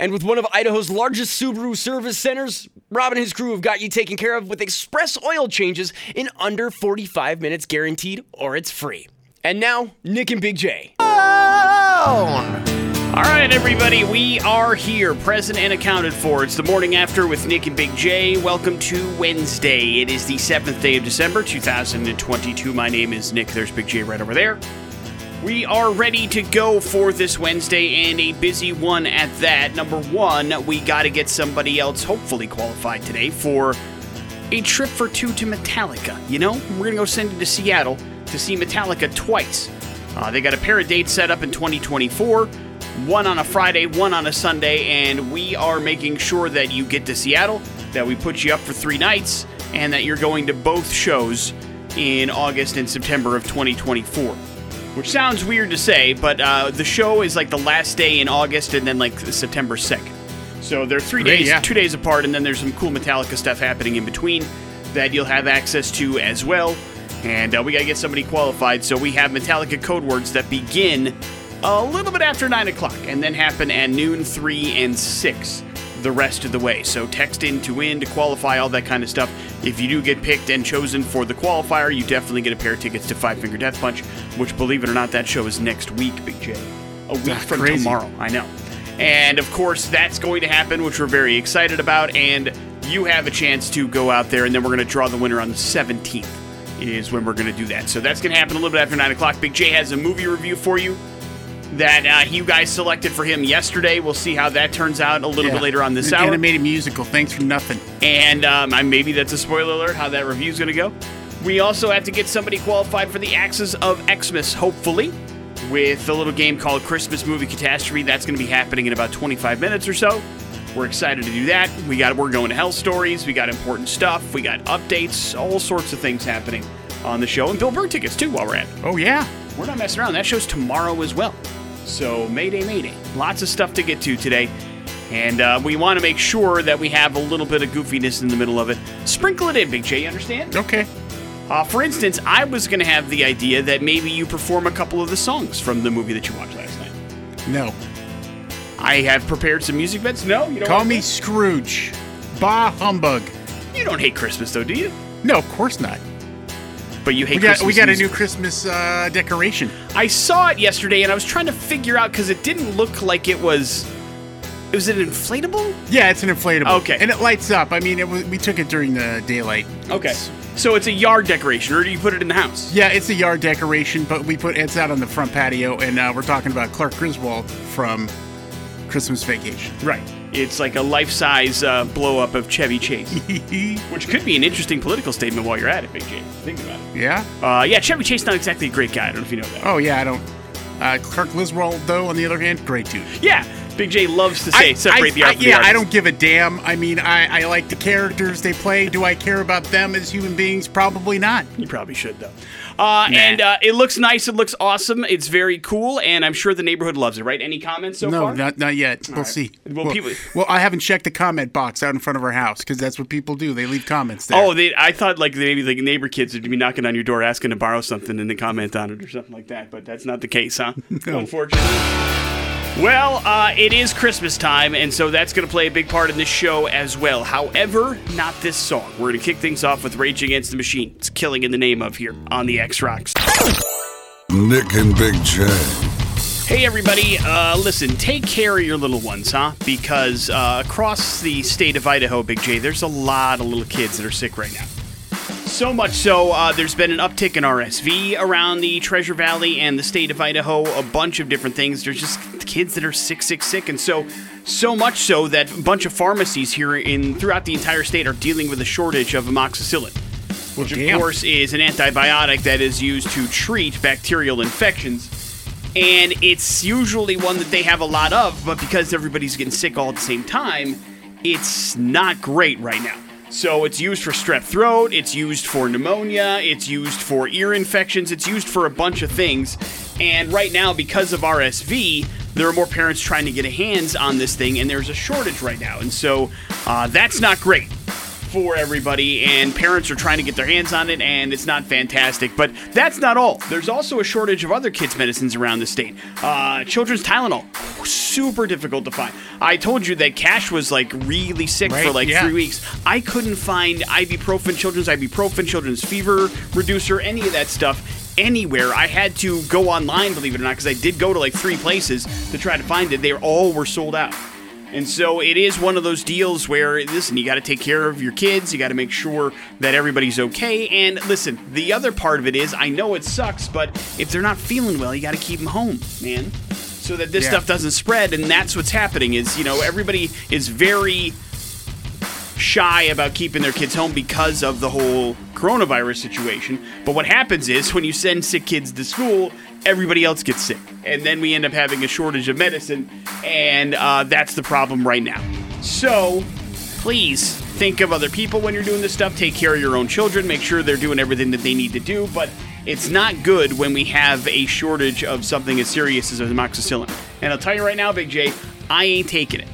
And with one of Idaho's largest Subaru service centers, Rob and his crew have got you taken care of with express oil changes in under 45 minutes guaranteed, or it's free. And now, Nick and Big J. All right, everybody, we are here, present and accounted for. It's the morning after with Nick and Big J. Welcome to Wednesday. It is the 7th day of December, 2022. My name is Nick. There's Big J right over there. We are ready to go for this Wednesday and a busy one at that. Number one, we got to get somebody else hopefully qualified today for a trip for two to Metallica. You know, we're going to go send you to Seattle to see Metallica twice. Uh, they got a pair of dates set up in 2024 one on a Friday, one on a Sunday, and we are making sure that you get to Seattle, that we put you up for three nights, and that you're going to both shows in August and September of 2024. Which sounds weird to say, but uh, the show is like the last day in August and then like September 2nd. So they're three Great, days, yeah. two days apart, and then there's some cool Metallica stuff happening in between that you'll have access to as well. And uh, we got to get somebody qualified, so we have Metallica code words that begin a little bit after 9 o'clock and then happen at noon, 3, and 6 the rest of the way. So text in to win, to qualify, all that kind of stuff. If you do get picked and chosen for the qualifier, you definitely get a pair of tickets to Five Finger Death Punch, which, believe it or not, that show is next week, Big J. A week from crazy. tomorrow, I know. And of course, that's going to happen, which we're very excited about. And you have a chance to go out there, and then we're going to draw the winner on the 17th, is when we're going to do that. So that's going to happen a little bit after 9 o'clock. Big J has a movie review for you that uh, you guys selected for him yesterday. We'll see how that turns out a little Yeah. bit later on this An hour. animated musical. Thanks for nothing. And um, maybe that's a spoiler alert how that review is going to go. We also have to get somebody qualified for the Axes of Xmas, hopefully, with a little game called Christmas Movie Catastrophe. That's going to be happening in about 25 minutes or so. We're excited to do that. We got we're going to Hell Stories. We got important stuff. We got updates. All sorts of things happening on the show, and Bill Burr tickets too. While we're at it, Oh, yeah. we're not messing around. That show's tomorrow as well. So, Mayday, Mayday. Lots of stuff to get to today. And uh, we want to make sure that we have a little bit of goofiness in the middle of it. Sprinkle it in, Big J, you understand? Okay. Uh, for instance, I was going to have the idea that maybe you perform a couple of the songs from the movie that you watched last night. No. I have prepared some music beds. No, you don't Call me? Scrooge. Bah humbug. You don't hate Christmas, though, do you? No, of course not. But you hate We got Christmas we got a music. new Christmas uh, decoration. I saw it yesterday, and I was trying to figure out because it didn't look like it was. Was it inflatable? Yeah, it's an inflatable. Okay. and it lights up. I mean, it was, we took it during the daylight. Okay. So it's a yard decoration, or do you put it in the house? yeah, it's a yard decoration, but we put it's out on the front patio, and uh, we're talking about Clark Griswold from Christmas Vacation. Right. It's like a life-size uh, blow-up of Chevy Chase, which could be an interesting political statement while you're at it, Big J. Think about it. yeah. Uh, yeah, Chevy Chase not exactly a great guy. I don't know if you know that. Oh yeah, I don't. Uh, Clark Griswold, though, on the other hand, great dude. Yeah, Big J loves to say separate the I, art from yeah, the I don't give a damn. I mean, I, I like the characters they play. Do I care about them as human beings? Probably not. You probably should though. Uh, And uh, it looks nice. It looks awesome. It's very cool, and I'm sure the neighborhood loves it. Right? Any comments so no, far? not not yet. We'll right. see. Well, people- well, I haven't checked the comment box out in front of our house because that's what people do. They leave comments there. Oh, they, I thought like maybe the neighbor kids would be knocking on your door asking to borrow something and then comment on it or something like that, but that's not the case, huh? Unfortunately. Well, uh, it is Christmas time, and so that's going to play a big part in this show as well. However, not this song. We're going to kick things off with Rage Against the Machine. It's killing in the name of here on the X Rocks. Nick and Big J. Hey, everybody, uh, listen, take care of your little ones, huh? Because uh, across the state of Idaho, Big J, there's a lot of little kids that are sick right now. So much so, uh, there's been an uptick in RSV around the Treasure Valley and the state of Idaho. A bunch of different things. There's just kids that are sick, sick, sick, and so so much so that a bunch of pharmacies here in throughout the entire state are dealing with a shortage of amoxicillin, which of course is an antibiotic that is used to treat bacterial infections. and it's usually one that they have a lot of, but because everybody's getting sick all at the same time, it's not great right now. So it's used for strep throat, it's used for pneumonia, it's used for ear infections, it's used for a bunch of things. And right now, because of RSV, there are more parents trying to get a hands on this thing, and there's a shortage right now. And so uh, that's not great for everybody, and parents are trying to get their hands on it, and it's not fantastic. But that's not all. There's also a shortage of other kids' medicines around the state. Uh, children's Tylenol, super difficult to find. I told you that Cash was like really sick for like yeah. three weeks. I couldn't find ibuprofen, children's ibuprofen, children's fever reducer, any of that stuff anywhere. I had to go online, believe it or not, because I did go to like three places to try to find it. They all were sold out. And so it is one of those deals where, listen, you got to take care of your kids. You got to make sure that everybody's okay. And listen, the other part of it is, I know it sucks, but if they're not feeling well, you got to keep them home, man, so that this Yeah. stuff doesn't spread. And that's what's happening. Is you know everybody is very shy about keeping their kids home because of the whole coronavirus situation. But what happens is when you send sick kids to school, everybody else gets sick. And then we end up having a shortage of medicine. And uh, that's the problem right now. So please think of other people when you're doing this stuff. Take care of your own children. Make sure they're doing everything that they need to do. But it's not good when we have a shortage of something as serious as amoxicillin. And I'll tell you right now, Big J, I ain't taking it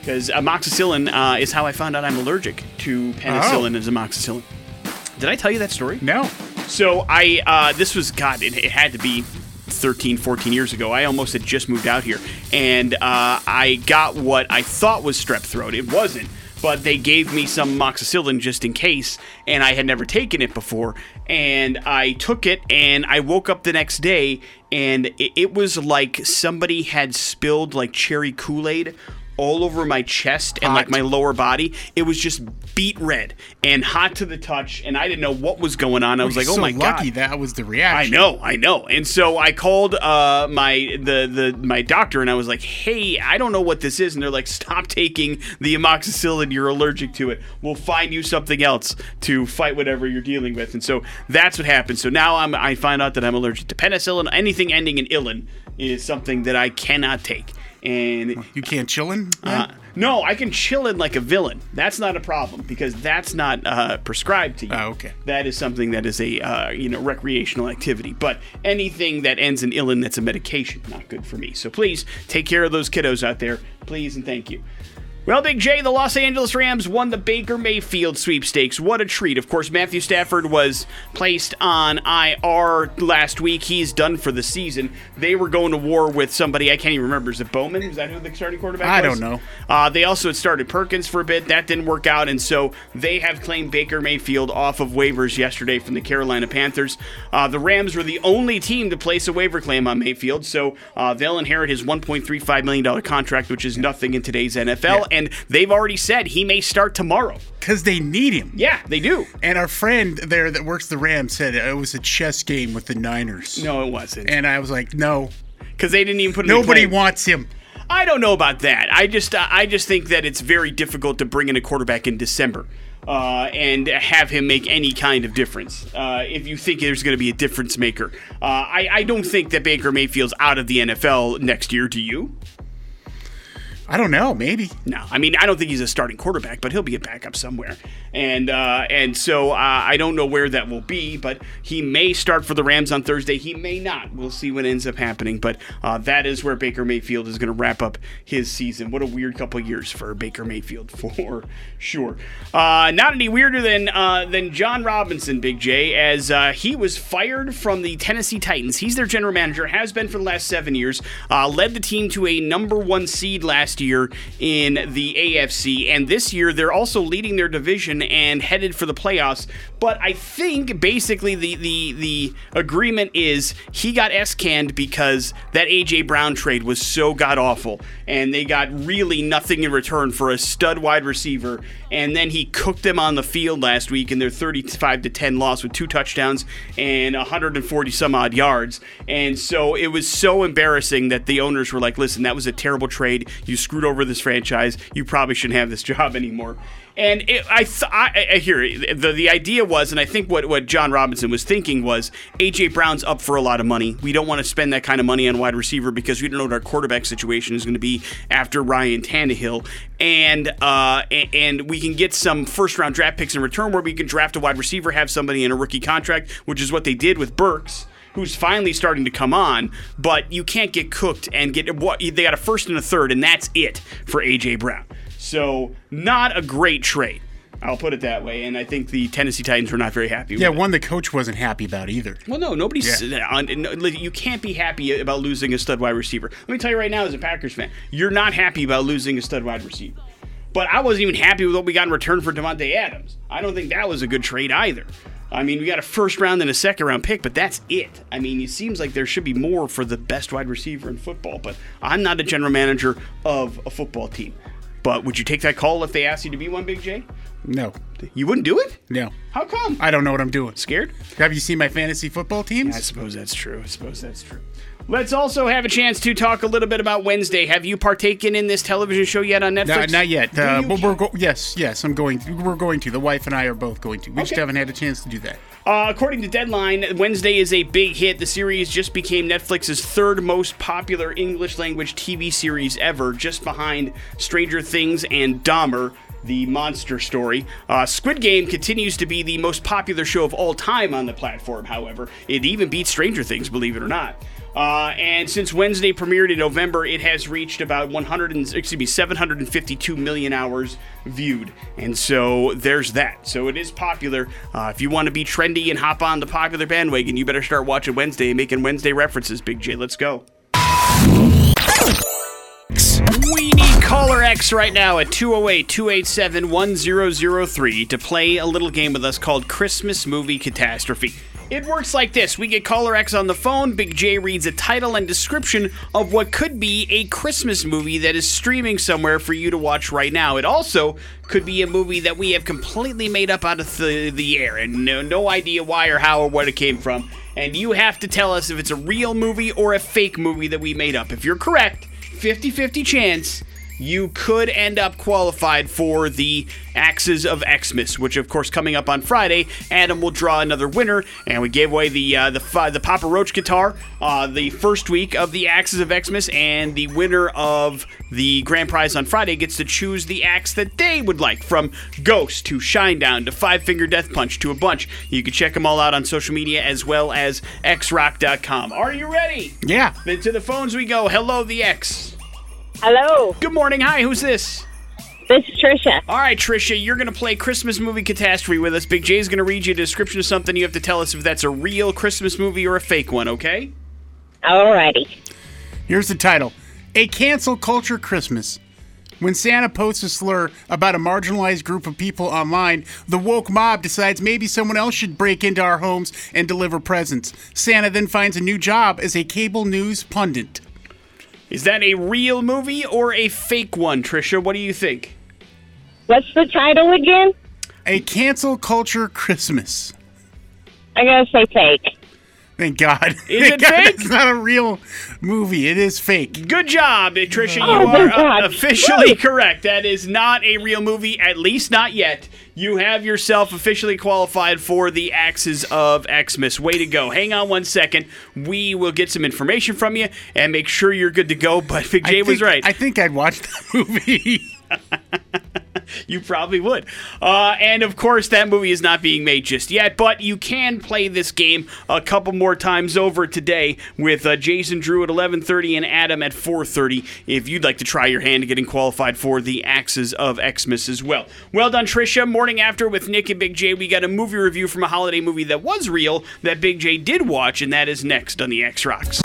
because amoxicillin uh, is how I found out I'm allergic to penicillin as amoxicillin. Did I tell you that story? No. So I, uh, this was, God, it, it had to be 13, 14 years ago. I almost had just moved out here. And uh, I got what I thought was strep throat. It wasn't. But they gave me some amoxicillin just in case, and I had never taken it before. And I took it, and I woke up the next day, and it, it was like somebody had spilled like cherry Kool Aid all over my chest and like my lower body. It was just beet red and hot to the touch, and I didn't know what was going on. I was like, "Oh my lucky god!" that was the reaction. I know, I know. And so I called uh, my the the my doctor, and I was like, "Hey, I don't know what this is." And they're like, "Stop taking the amoxicillin. You're allergic to it. We'll find you something else to fight whatever you're dealing with." And so that's what happened. So now I'm I find out that I'm allergic to penicillin. Anything ending in illin is something that I cannot take. And You can't chillin'? uh, no, I can chill in like a villain. That's not a problem because that's not uh, prescribed to you. Oh, okay. That is something that is a uh, you know recreational activity. But anything that ends in illin that's a medication, not good for me. So please take care of those kiddos out there, please and thank you. Well, Big J, the Los Angeles Rams won the Baker Mayfield sweepstakes. What a treat. Of course, Matthew Stafford was placed on IR last week. He's done for the season. They were going to war with somebody, I can't even remember. Is it Bowman? Is that who the starting quarterback I was? don't know. Uh, they also had started Perkins for a bit. That didn't work out, and so they have claimed Baker Mayfield off of waivers yesterday from the Carolina Panthers. Uh, the Rams were the only team to place a waiver claim on Mayfield, so uh, they'll inherit his $1.35 million contract, which is nothing in today's NFL, and they've already said he may start tomorrow. Because they need him. Yeah, they do. And our friend there that works the Rams said it was a chess game with the Niners. No, it wasn't. And I was like, no. Because they didn't even put in a Nobody wants him. I don't know about that. I just uh, I just think that it's very difficult to bring in a quarterback in December. Uh, and have him make any kind of difference. Uh, if you think there's going to be a difference maker, uh, I, I don't think that Baker Mayfield's out of the NFL next year. Do you? I don't know. Maybe. No, I mean I don't think he's a starting quarterback, but he'll be a backup somewhere. And uh, and so uh, I don't know where that will be, but he may start for the Rams on Thursday. He may not. We'll see what ends up happening. But uh, that is where Baker Mayfield is going to wrap up his season. What a weird couple of years for Baker Mayfield, for sure. Uh, not any weirder than uh, than Jon Robinson, Big J, as uh, he was fired from the Tennessee Titans. He's their general manager, has been for the last seven years. Led the team to a number one seed last year in the AFC, and this year they're also leading their division and headed for the playoffs. But I think basically the the the agreement is he got S canned because that AJ Brown trade was so god awful, and they got really nothing in return for a stud wide receiver. And then he cooked them on the field last week in their 35 to 10 loss with two touchdowns and 140 some odd yards. And so it was so embarrassing that the owners were like, "Listen, that was a terrible trade. You screwed." over this franchise. You probably shouldn't have this job anymore. And it, I, I, I hear the the idea was, and I think what what Jon Robinson was thinking was, AJ Brown's up for a lot of money. We don't want to spend that kind of money on wide receiver because we don't know what our quarterback situation is going to be after Ryan Tannehill, and uh, and we can get some first round draft picks in return where we can draft a wide receiver, have somebody in a rookie contract, which is what they did with Burks who's finally starting to come on, but you can't get cooked and get what they got a first and a third, and that's it for AJ Brown. So not a great trade. I'll put it that way, and I think the Tennessee Titans were not very happy. Yeah, with it. one the coach wasn't happy about either. Well, no, nobody's. Uh, on, no, you can't be happy about losing a stud wide receiver. Let me tell you right now, as a Packers fan, you're not happy about losing a stud wide receiver. But I wasn't even happy with what we got in return for Davante Adams. I don't think that was a good trade either. I mean, we got a first round and a second round pick, but that's it. I mean, it seems like there should be more for the best wide receiver in football, but I'm not a general manager of a football team. But would you take that call if they asked you to be one, Big J? No, You wouldn't do it? no. How come? I don't know what I'm doing. Scared? Have you seen my fantasy football teams? I suppose that's true. I suppose that's true. Let's also have a chance to talk a little bit about Wednesday. Have you partaken in this television show yet on Netflix? No, Netflix? not yet. Uh, you but we're go- yes, yes. I'm going. To, we're going to. The wife and I are both going to. We just haven't had a chance to do that. Uh, according to Deadline, Wednesday is a big hit. The series just became Netflix's third most popular English language TV series ever, just behind Stranger Things and Dahmer. The monster story. Uh, Squid Game continues to be the most popular show of all time on the platform, however. It even beats Stranger Things, believe it or not. Uh, and since Wednesday premiered in November, it has reached about 100 and, excuse me 752 million hours viewed, and so there's that. So it is popular. Uh, if you want to be trendy and hop on the popular bandwagon, you better start watching Wednesday and making Wednesday references. Big J, let's go. We need caller X right now at 208 287 1003 to play a little game with us called Christmas Movie Catastrophe. It works like this we get caller X on the phone, Big J reads a title and description of what could be a Christmas movie that is streaming somewhere for you to watch right now. It also could be a movie that we have completely made up out of the, the air and no, no idea why or how or what it came from. And you have to tell us if it's a real movie or a fake movie that we made up. If you're correct, 50 50 chance you could end up qualified for the Axes of Xmas, which of course coming up on Friday, Adam will draw another winner, and we gave away the uh, the fi- the Papa Roach guitar uh, the first week of the Axes of Xmas, and the winner of the grand prize on Friday gets to choose the axe that they would like, from Ghost to Shinedown to Five Finger Death Punch to a bunch. You can check them all out on social media as well as xrock.com. Are you ready? Yeah. Then to the phones we go. Hello, the X. Hello, Good morning. Hi, who's this? this is Trisha. All right, Trisha, you're going to play Christmas movie catastrophe with us. Big J's going to read you a description of something. You have to tell us if that's a real Christmas movie or a fake one, okay? Alrighty. Here's the title: A cancel culture Christmas. When Santa posts a slur about a marginalized group of people online, the woke mob decides maybe someone else should break into our homes and deliver presents. Santa then finds a new job as a cable news pundit. Is that a real movie or a fake one, Trisha? What do you think? What's the title again? A cancel culture Christmas. I gotta say fake. Thank God. Is it God fake? It's not a real movie. It is fake. Good job, Trisha. You Oh, are uh, God. officially correct. That is not a real movie, at least not yet. You have yourself officially qualified for the Axes of Xmas. Way to go. Hang on one second. We will get some information from you and make sure you're good to go. But Big J was right. I think I'd watch that movie. You probably would. Uh, and of course, that movie is not being made just yet, but you can play this game a couple more times over today with uh, Jason Drew at 11:30 and Adam at 4:30 if you'd like to try your hand at getting qualified for the Axes of Xmas as well. Well done, Trisha. Morning after with Nick and Big J, we got a movie review from a holiday movie that was real that Big J did watch, and that is next on the X Rocks.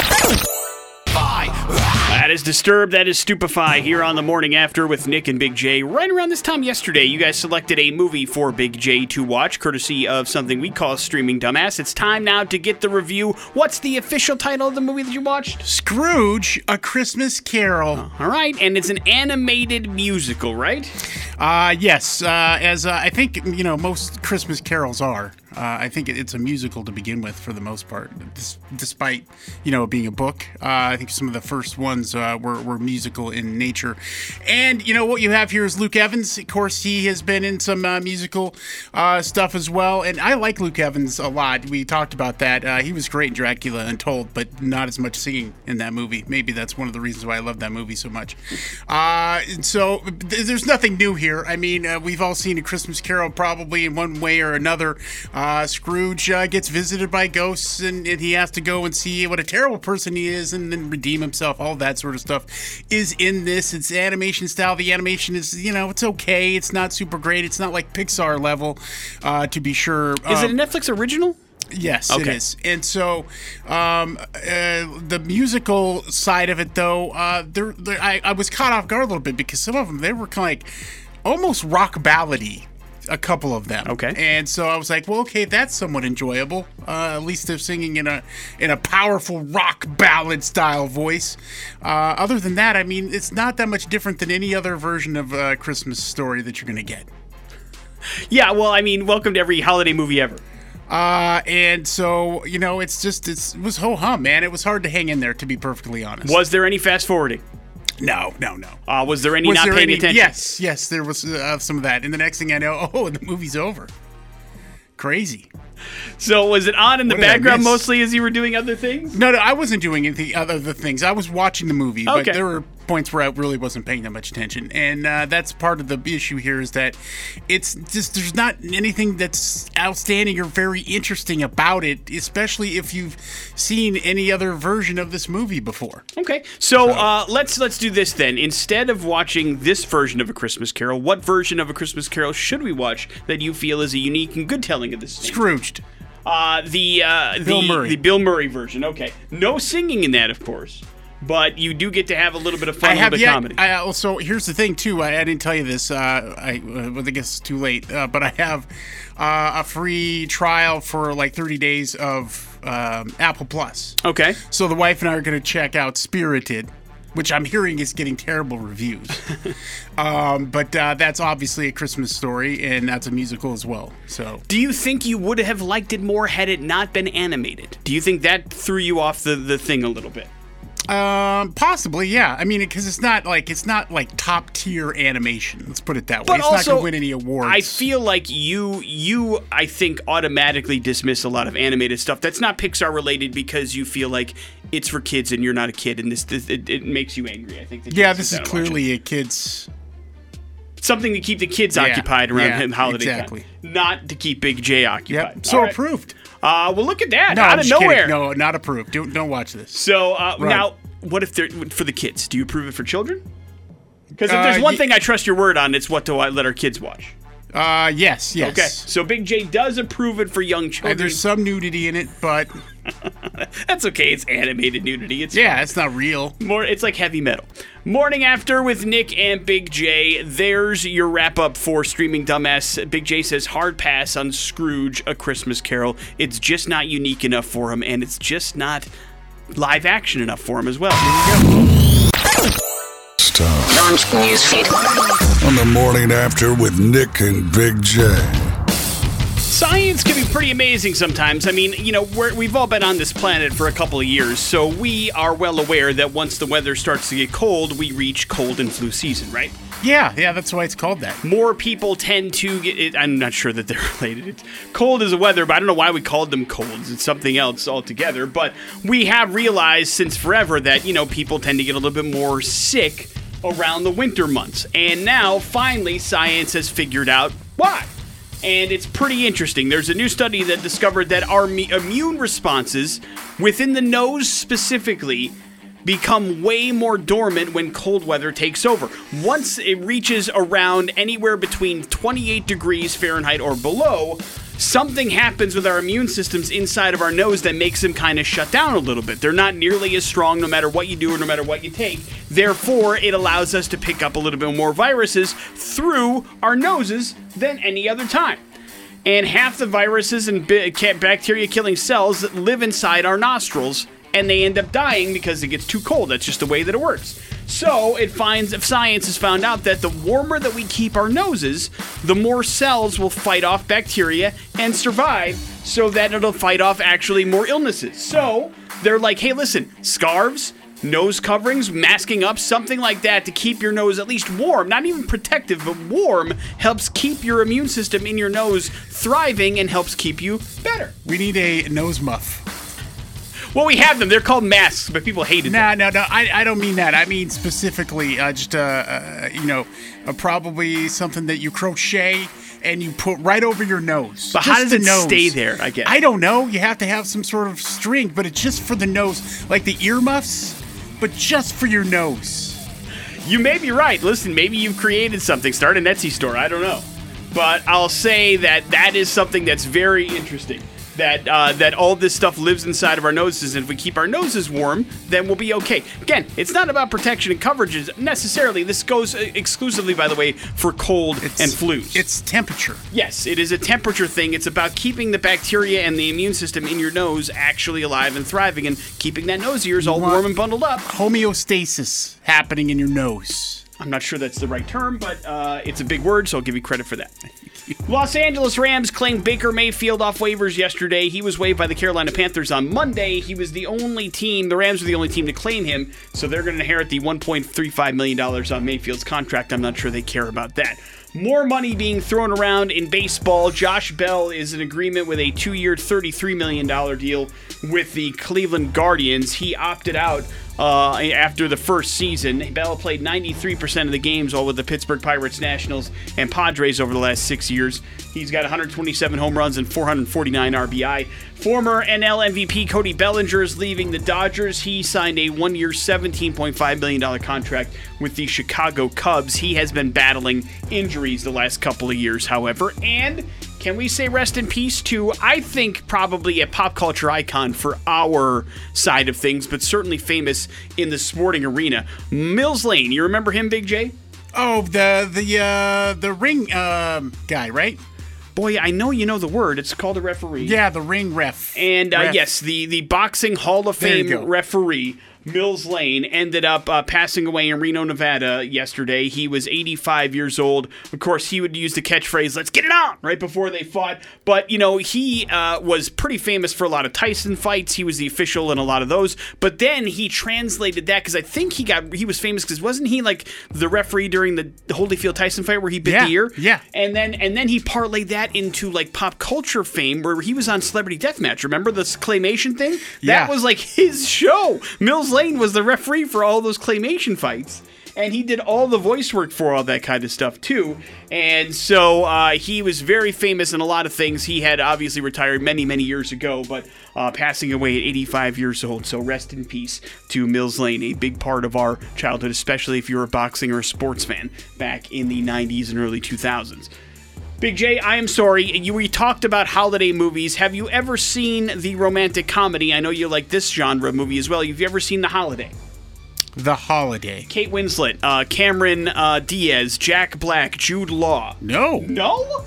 That is Disturbed, that is Stupify here on the morning after with Nick and Big J. Right around this time yesterday, you guys selected a movie for Big J to watch, courtesy of something we call Streaming Dumbass. It's time now to get the review. What's the official title of the movie that you watched? Scrooge, A Christmas Carol. All right, and it's an animated musical, right? Uh, yes, uh, as uh, I think, you know, most Christmas carols are. Uh, I think it, it's a musical to begin with for the most part, despite you know being a book. Uh, I think some of the first ones uh, were, were musical in nature. And you know what you have here is Luke Evans. Of course, he has been in some uh, musical uh, stuff as well, and I like Luke Evans a lot. We talked about that. Uh, he was great in Dracula Untold, but not as much singing in that movie. Maybe that's one of the reasons why I love that movie so much. So th- there's nothing new here. I mean, we've all seen a Christmas Carol probably in one way or another. Uh, Scrooge uh, gets visited by ghosts, and, and he has to go and see what a terrible person he is, and then redeem himself. All that sort of stuff is in this. It's animation style. The animation is, you know, it's okay. It's not super great. It's not like Pixar level, uh, to be sure. Is it a Um, Netflix original? Yes, it Okay. is. And so, um, uh, the musical side of it, though, uh, there, I, I was caught off guard a little bit because some of them they were kind of like almost rock ballady. A couple of them. Okay. And so I was like, well, okay, that's somewhat enjoyable. Uh, at least they're singing in a in a powerful rock ballad style voice. Uh, other than that, I mean, it's not that much different than any other version of uh, Christmas story that you're gonna get. Yeah, well, I mean, welcome to every holiday movie ever. Uh, and so you know, it's just it's, it was ho hum, man. It was hard to hang in there, to be perfectly honest. Was there any fast forwarding? No, no, no. Uh, was there any was not there paying any? attention? Yes, yes, there was uh, some of that. And the next thing I know, oh, the movie's over. Crazy. So was it on in the What did I background mostly as you were doing other things? No, no, I wasn't doing anything other things. I was watching the movie, but there were points where I really wasn't paying that much attention, and uh, that's part of the issue here is that it's just there's not anything that's outstanding or very interesting about it, especially if you've seen any other version of this movie before. Okay, so uh, let's let's do this then. Instead of watching this version of a Christmas Carol, what version of a Christmas Carol should we watch that you feel is a unique and good telling of this? thing? Scrooged. Uh, the uh, Bill the, Murray. the Bill Murray version. Okay, no singing in that, of course, but you do get to have a little bit of fun I with the yet. comedy. I also here's the thing too. I, I didn't tell you this. Uh, I uh, well, I guess it's too late. Uh, but I have uh, a free trial for like 30 days of um, Apple Plus. okay, So the wife and I are going to check out Spirited, which I'm hearing is getting terrible reviews. um, but uh, that's obviously a Christmas story, and that's a musical as well. So do you think you would have liked it more had it not been animated? Do you think that threw you off the the thing a little bit? Um, possibly, yeah. I mean, because it's not like it's not like top tier animation. Let's put it that way. But it's also, not going to win any awards. I feel like you you I think automatically dismiss a lot of animated stuff that's not Pixar related because you feel like it's for kids and you're not a kid and this, this it, it makes you angry. I think. That yeah, this is down and watch it. clearly a kid's. something to keep the kids Yeah, occupied around yeah, holiday exactly. time, not to keep Big J occupied. Yep. So right. approved. Uh, well, look at that No, out I'm of nowhere. kidding. No, not approved. Don't don't watch this. So uh, now, what if they're for the kids? Do you approve it for children? Because if Uh, there's one ye- thing I trust your word on, it's what do I let our kids watch? Uh, yes, yes. Okay, so Big J does approve it for young children. there's some nudity in it, but That's okay. It's animated nudity. It's yeah, it's not real. more. It's like heavy metal. Morning after with Nick and Big J. There's your wrap up for streaming dumbass. Big J says hard pass on Scrooge, A Christmas Carol. It's just not unique enough for him, and it's just not live action enough for him as well. Stuff Launch newsfeed. on the morning after with Nick and Big J. Science can be pretty amazing sometimes. I mean, you know, we're, we've all been on this planet for a couple of years, so we are well aware that once the weather starts to get cold, we reach cold and flu season, right? Yeah, yeah, that's why it's called that. more people tend to get it. I'm not sure that they're related. It's cold is a weather, but I don't know why we called them colds. It's something else altogether. But we have realized since forever that, you know, people tend to get a little bit more sick around the winter months. And now, finally, science has figured out why. And it's pretty interesting. There's a new study that discovered that our me- immune responses within the nose specifically become way more dormant when cold weather takes over. Once it reaches around anywhere between 28 degrees Fahrenheit or below, something happens with our immune systems inside of our nose that makes them kind of shut down a little bit. They're not nearly as strong no matter what you do or no matter what you take. Therefore, it allows us to pick up a little bit more viruses through our noses than any other time and half the viruses and bacteria killing cells that live inside our nostrils and they end up dying because it gets too cold that's just the way that it works So it finds if science has found out that the warmer that we keep our noses, the more cells will fight off bacteria and survive so that it'll fight off actually more illnesses. So they're like, hey, listen, scarves, nose coverings, masking up, something like that to keep your nose at least warm, not even protective, but warm, helps keep your immune system in your nose thriving and helps keep you better. We need a nose muff. Well, we have them. They're called masks, but people hated them. No, no, no. I, I don't mean that. I mean specifically, uh, just uh, uh, you know, uh, probably something that you crochet and you put right over your nose. But how does the it stay there, I guess? I don't know. You have to have some sort of string, but it's just for the nose, like the earmuffs, but just for your nose. You may be right. Listen, maybe you've created something. Start an Etsy store. I don't know. But I'll say that that is something that's very interesting. That uh, that all this stuff lives inside of our noses, and if we keep our noses warm, then we'll be okay. Again, it's not about protection and coverages necessarily. This goes uh, exclusively, by the way, for cold and flus. It's temperature. Yes, it is a temperature thing. It's about keeping the bacteria and the immune system in your nose actually alive and thriving and keeping that nose of yours all warm and bundled up. Homeostasis happening in your nose. I'm not sure that's the right term, but uh, it's a big word, so I'll give you credit for that. Los Angeles Rams claimed Baker Mayfield off waivers yesterday. He was waived by the Carolina Panthers on Monday. He was the only team, the Rams were the only team to claim him, so they're going to inherit the $1.35 million on Mayfield's contract. I'm not sure they care about that. More money being thrown around in baseball. Josh Bell is in agreement with a two year, $33 million deal with the Cleveland Guardians. He opted out uh, after the first season. Bell played 93% of the games, all with the Pittsburgh Pirates, Nationals, and Padres over the last six years. He's got 127 home runs and 449 RBI. Former NL MVP Cody Bellinger is leaving the Dodgers. He signed a one year, $17.5 million contract with the Chicago Cubs. He has been battling injuries the last couple of years, however. And can we say rest in peace to, I think, probably a pop culture icon for our side of things, but certainly famous in the sporting arena? Mills Lane. You remember him, Big J? Oh, the the uh, the ring um, guy, right? Boy, I know you know the word. It's called a referee. Yeah, the ring ref. And uh, Ref. yes, the, the boxing Hall of Fame referee, Mills Lane, ended up uh, passing away in Reno, Nevada yesterday. He was 85 years old. Of course, he would use the catchphrase, let's get it on, right before they fought. But, you know, he uh, was pretty famous for a lot of Tyson fights. He was the official in a lot of those. But then he translated that because I think he got, he was famous because wasn't he like the referee during the Holyfield Tyson fight where he bit Yeah, the ear? yeah. And then and then he parlayed that into like pop culture fame where he was on Celebrity Deathmatch. Remember this claymation thing? Yeah. That was like his show. Mills Lane was the referee for all those claymation fights. And he did all the voice work for all that kind of stuff too. And so uh, he was very famous in a lot of things. He had obviously retired many, many years ago, but uh, passing away at 85 years old. So rest in peace to Mills Lane, a big part of our childhood, especially if you were a boxing or a sports fan back in the 90s and early 2000s. Big J, I am sorry. You we talked about holiday movies. Have you ever seen the romantic comedy? I know you like this genre of movie as well. Have you ever seen The Holiday? The holiday. Kate Winslet, uh, Cameron uh, Diaz, Jack Black, Jude Law. No. No?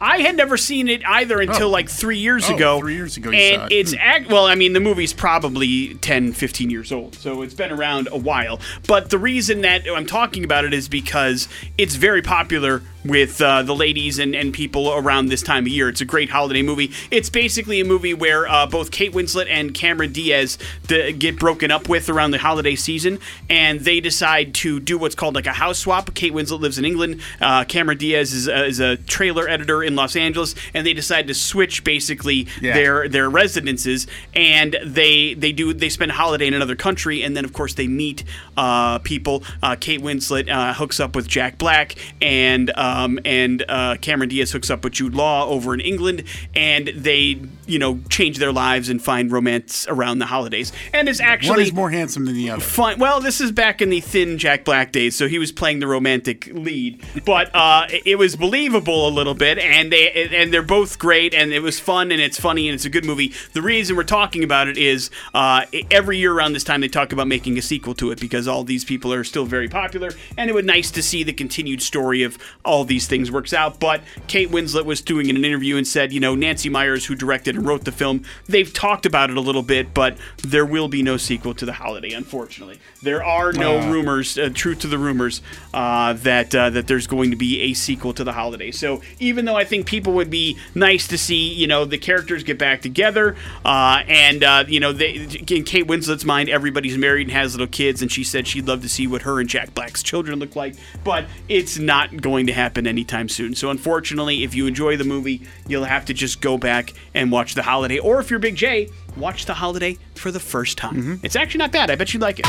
I had never seen it either until Oh. like three years Oh, ago. three years ago you and saw it. it's act well, I mean, the movie's probably 10, 15 years old, so it's been around a while. But the reason that I'm talking about it is because it's very popular with uh, the ladies and, and people around this time of year. It's a great holiday movie. It's basically a movie where uh, both Kate Winslet and Cameron Diaz d- get broken up with around the holiday season, and they decide to do what's called like a house swap. Kate Winslet lives in England. Uh, Cameron Diaz is, uh, is a trailer editor in Los Angeles, and they decide to switch basically Yeah. their their residences, and they they do they spend a holiday in another country, and then of course they meet uh, people. Uh, Kate Winslet uh, hooks up with Jack Black, and um, and uh, Cameron Diaz hooks up with Jude Law over in England, and they you know change their lives and find romance around the holidays. And it's actually One is more handsome than the other. fun. Well, this is back in the thin Jack Black days, so he was playing the romantic lead, but uh, it was believable a little bit, and they and they're both great, and it was fun, and it's funny, and it's a good movie. The reason we're talking about it is uh, every year around this time they talk about making a sequel to it because because all these people are still very popular, and it would nice to see the continued story of all these things works out. But Kate Winslet was doing an interview and said, you know, Nancy Meyers, who directed and wrote the film, they've talked about it a little bit, but there will be no sequel to The Holiday, unfortunately. There are no Wow. rumors, uh, truth to the rumors, uh, that uh, that there's going to be a sequel to The Holiday. So even though I think people would be nice to see, you know, the characters get back together, uh, and uh, you know, they, in Kate Winslet's mind, everybody's married and has little kids, and she said she'd love to see what her and Jack Black's children look like, but it's not going to happen anytime soon. So unfortunately, if you enjoy the movie, you'll have to just go back and watch The Holiday, or if you're Big J, watch The Holiday for the first time. Mm-hmm. It's actually not bad. I bet you'd like it.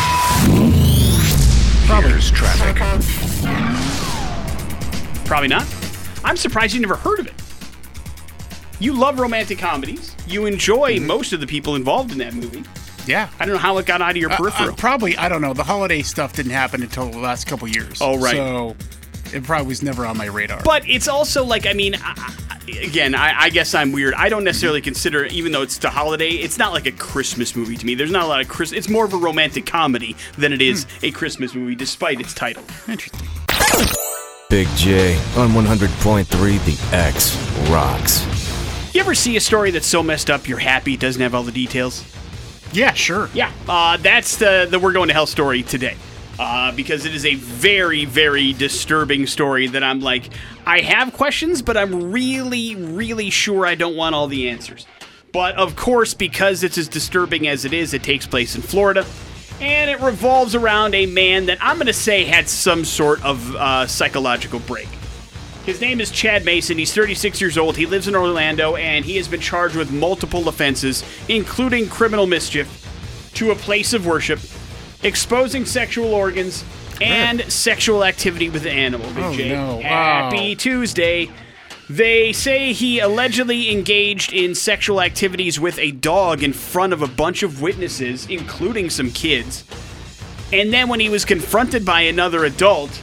Here's traffic. Probably not. I'm surprised you never heard of it. You love romantic comedies. You enjoy mm-hmm. most of the people involved in that movie. Yeah. I don't know how it got out of your Uh, peripheral. uh, probably, I don't know. The holiday stuff didn't happen until the last couple years. Oh, right. So it probably was never on my radar. but it's also like, I mean, I, I- again, I, I guess I'm weird. I don't necessarily consider, even though it's the holiday, it's not like a Christmas movie to me. There's not a lot of Chris. It's more of a romantic comedy than it is a Christmas movie, despite its title. Interesting. Big J on 100.3 The X rocks. You ever see a story that's so messed up you're happy it doesn't have all the details? Yeah, sure. Yeah, uh, that's the the we're going to hell story today. Uh, because it is a very, very disturbing story that I'm like, I have questions, but I'm really, really sure I don't want all the answers. But of course, because it's as disturbing as it is, it takes place in Florida. And it revolves around a man that I'm going to say had some sort of uh, psychological break. His name is Chad Mason. He's 36 years old. He lives in Orlando, and he has been charged with multiple offenses, including criminal mischief to a place of worship, exposing sexual organs, and sexual activity with an animal. Big Oh, no. Happy Wow. Tuesday. They say he allegedly engaged in sexual activities with a dog in front of a bunch of witnesses, including some kids. And then when he was confronted by another adult,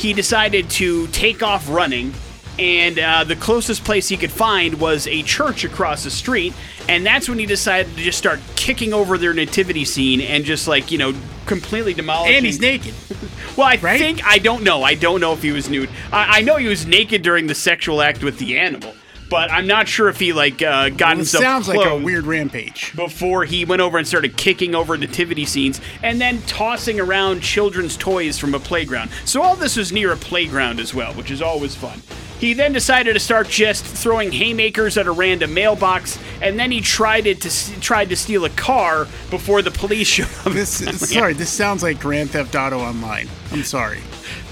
he decided to take off running. And uh, the closest place he could find was a church across the street. And that's when he decided to just start kicking over their nativity scene and just like, you know, completely demolishing. And he's naked. Well, I right? think I don't know. I don't know if he was nude. I, I know he was naked during the sexual act with the animal, but I'm not sure if he like uh, got it himself sounds like a weird rampage. before he went over and started kicking over nativity scenes and then tossing around children's toys from a playground. So all this was near a playground as well, which is always fun. He then decided to start just throwing haymakers at a random mailbox, and then he tried it to tried to steal a car before the police showed up. This sorry, this sounds like Grand Theft Auto Online. I'm sorry.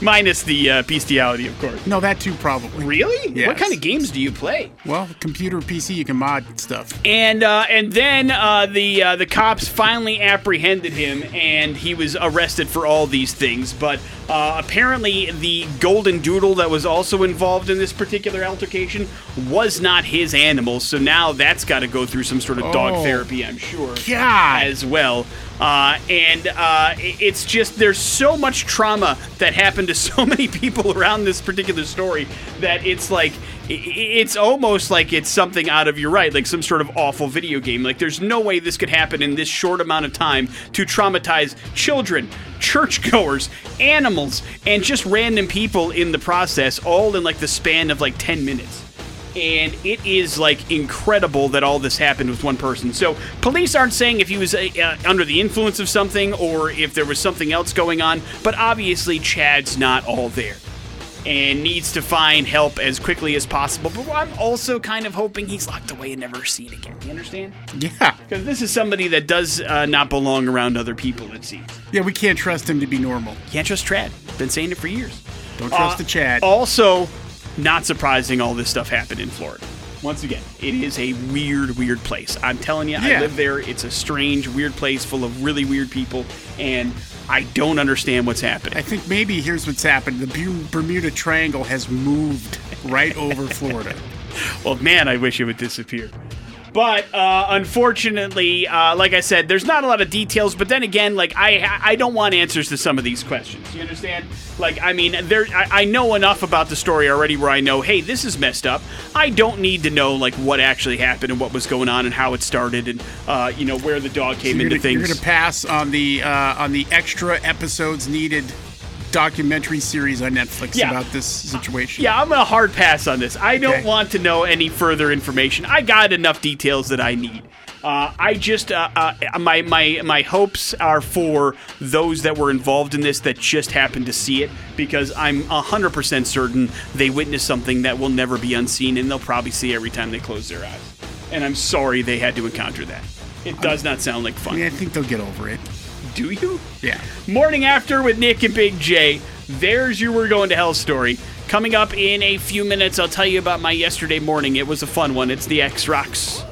Minus the uh, bestiality, of course. No, that too probably. Really? Yes. What kind of games do you play? Well, computer PC, you can mod stuff. And uh, and then uh, the uh, the cops finally apprehended him, and he was arrested for all these things. But uh, apparently, the golden doodle that was also involved in this particular altercation was not his animal. So now that's got to go through some sort of dog Oh. therapy, I'm sure, God. as well. Uh, and uh, it's just there's so much trauma that happened to so many people around this particular story that it's like it's almost like it's something out of you're right like some sort of awful video game. Like there's no way this could happen in this short amount of time to traumatize children churchgoers animals and just random people in the process all in like the span of like 10 minutes and it is like incredible that all this happened with one person. So police aren't saying if he was uh, uh, under the influence of something or if there was something else going on, but obviously Chad's not all there and needs to find help as quickly as possible. But I'm also kind of hoping he's locked away and never seen again. You understand? Yeah. Because this is somebody that does uh, not belong around other people. It seems. Yeah, we can't trust him to be normal. Can't trust Chad. Been saying it for years. Don't trust Uh, the Chad. Also, not surprising, all this stuff happened in Florida. Once again, it is a weird, weird place. I'm telling you, I live there. It's a strange, weird place full of really weird people, and I don't understand what's happening. I think maybe here's what's happened. The Bermuda Triangle has moved right over Florida. Well, man, I wish it would disappear. But uh, unfortunately, uh, like I said, there's not a lot of details. But then again, like I, I don't want answers to some of these questions. You understand? Like, I mean, there, I, I know enough about the story already where I know, hey, this is messed up. I don't need to know like what actually happened and what was going on and how it started and uh, you know where the dog came You're into gonna, things. you're gonna pass on the uh, on the extra episodes needed documentary series on Netflix Yeah. about this situation. Yeah, I'm a hard pass on this. I don't Okay. want to know any further information. I got enough details that I need. Uh, I just uh, uh, my my my hopes are for those that were involved in this that just happened to see it because I'm hundred percent certain they witnessed something that will never be unseen and they'll probably see every time they close their eyes. And I'm sorry they had to encounter that. It does not sound like I fun. mean, I think they'll get over it. Do you? Yeah. Morning After with Nick and Big J. There's your We're Going to Hell story. Coming up in a few minutes, I'll tell you about my yesterday morning. It was a fun one. It's the X Rocks.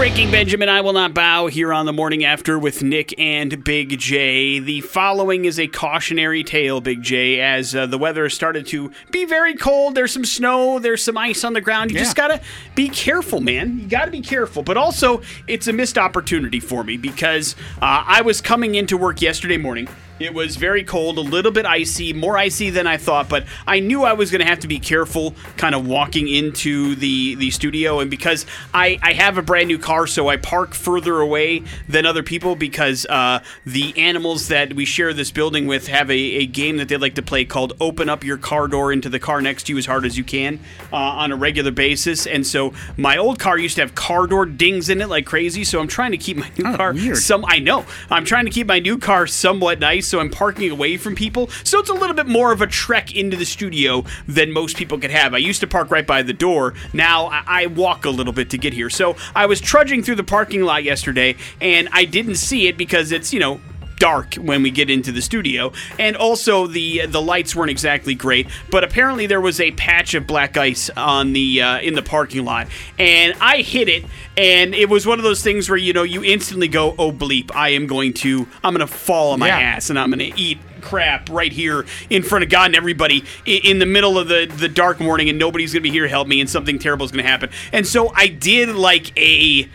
Breaking Benjamin, I will not bow here on the morning after with Nick and Big J. The following is a cautionary tale, Big J, as uh, the weather has started to be very cold. There's some snow, there's some ice on the ground. You just gotta be careful, man. You gotta be careful. But also, it's a missed opportunity for me because uh, I was coming into work yesterday morning. It was very cold, a little bit icy, more icy than I thought, but I knew I was going to have to be careful kind of walking into the, the studio. And because I, I have a brand new car, so I park further away than other people because uh, the animals that we share this building with have a, a game that they like to play called Open Up Your Car Door into the car next to you as hard as you can uh, on a regular basis. And so my old car used to have car door dings in it like crazy, so I'm trying to keep my new Oh, car weird. some I know. I'm trying to keep my new car somewhat nice, so I'm parking away from people. So it's a little bit more of a trek into the studio than most people could have. I used to park right by the door. Now I, I walk a little bit to get here. So I was trudging through the parking lot yesterday, and I didn't see it because it's you know dark when we get into the studio and also the the lights weren't exactly great but apparently there was a patch of black ice on the uh, in the parking lot and I hit it and it was one of those things where you know you instantly go oh bleep I am going to I'm going to fall on my Yeah. ass and I'm going to eat crap right here in front of God and everybody in the middle of the, the dark morning and nobody's gonna be here to help me and something terrible is gonna happen. And so I did like a uh,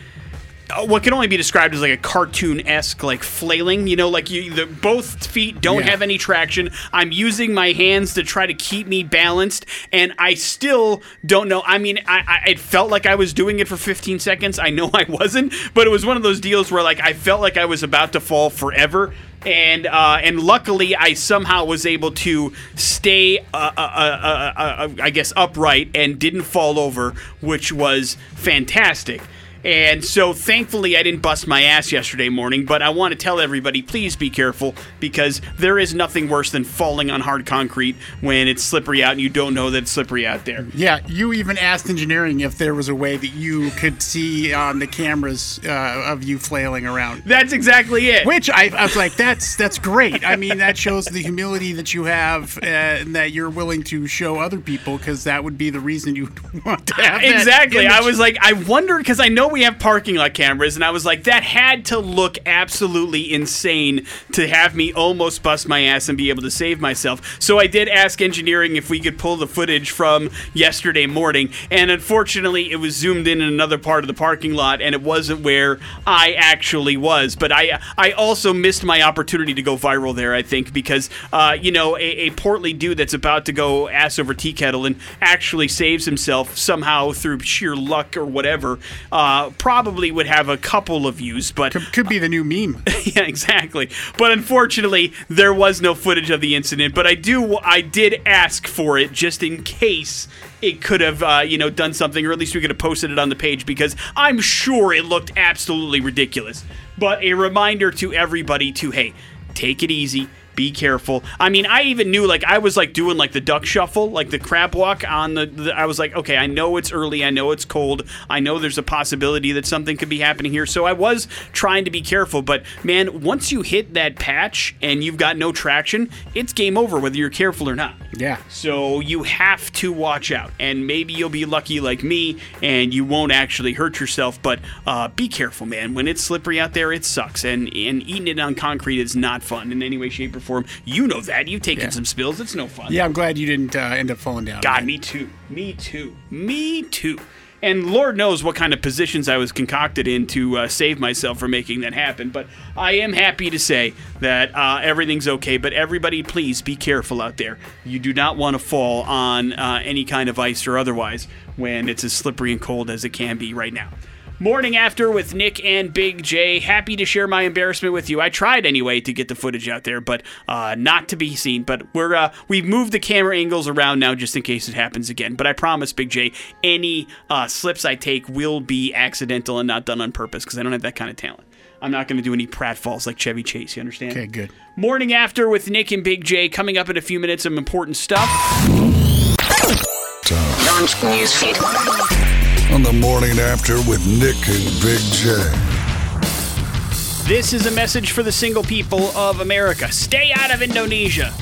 what can only be described as like a cartoon-esque like flailing you know like you the both feet don't Yeah. have any traction i'm using my hands to try to keep me balanced and i still don't know i mean I, I it felt like i was doing it for 15 seconds i know i wasn't but it was one of those deals where like i felt like i was about to fall forever and uh, and luckily I somehow was able to stay, uh, uh, uh, uh, uh, I guess, upright and didn't fall over, which was fantastic. And so thankfully I didn't bust my ass yesterday morning, but I want to tell everybody please be careful because there is nothing worse than falling on hard concrete when it's slippery out and you don't know that it's slippery out there. Yeah, you even asked engineering if there was a way that you could see on the cameras uh, of you flailing around. That's exactly it. Which I, I was like, that's that's great. I mean, that shows the humility that you have uh, and that you're willing to show other people because that would be the reason you would want to have that Exactly. I was like, I wondered because I know we have parking lot cameras, and I was like, that had to look absolutely insane to have me almost bust my ass and be able to save myself. So I did ask engineering if we could pull the footage from yesterday morning, and unfortunately, it was zoomed in in another part of the parking lot, and it wasn't where I actually was. But I, I also missed my opportunity to go viral there. I think because, uh, you know, a, a portly dude that's about to go ass over tea kettle and actually saves himself somehow through sheer luck or whatever, uh, probably would have a couple of views. But could, could be the new meme. yeah, exactly. But unfortunately, there was no footage of the incident. But I do, I did ask for it just in case it could have, uh, you know, done something, or at least we could have posted it on the page because I'm sure it looked absolutely ridiculous. But a reminder to everybody to hey, take it easy. Be careful. I mean, I even knew like I was like doing like the duck shuffle, like the crab walk on the, the. I was like, okay, I know it's early. I know it's cold. I know there's a possibility that something could be happening here. So I was trying to be careful. But man, once you hit that patch and you've got no traction, it's game over whether you're careful or not. Yeah. So you have to watch out, and maybe you'll be lucky like me, and you won't actually hurt yourself. But uh, be careful, man. When it's slippery out there, it sucks, and and eating it on concrete is not fun in any way, shape, or form. You know that. You've taken Yeah. some spills. It's no fun. Yeah, I'm glad you didn't uh, end up falling down. God, me too. Me too. Me too. And Lord knows what kind of positions I was concocted in to uh, save myself from making that happen. But I am happy to say that uh, everything's okay. But everybody, please be careful out there. You do not want to fall on uh, any kind of ice or otherwise when it's as slippery and cold as it can be right now. Morning after with Nick and Big J. Happy to share my embarrassment with you. I tried anyway to get the footage out there, but uh, not to be seen. But we're uh, we've moved the camera angles around now just in case it happens again. But I promise, Big J, any uh, slips I take will be accidental and not done on purpose because I don't have that kind of talent. I'm not going to do any pratfalls like Chevy Chase. You understand? Okay, good. Morning after with Nick and Big J. Coming up in a few minutes, some important stuff. Launch newsfeed. On the morning after with Nick and Big J. This is a message for the single people of America. Stay out of Indonesia.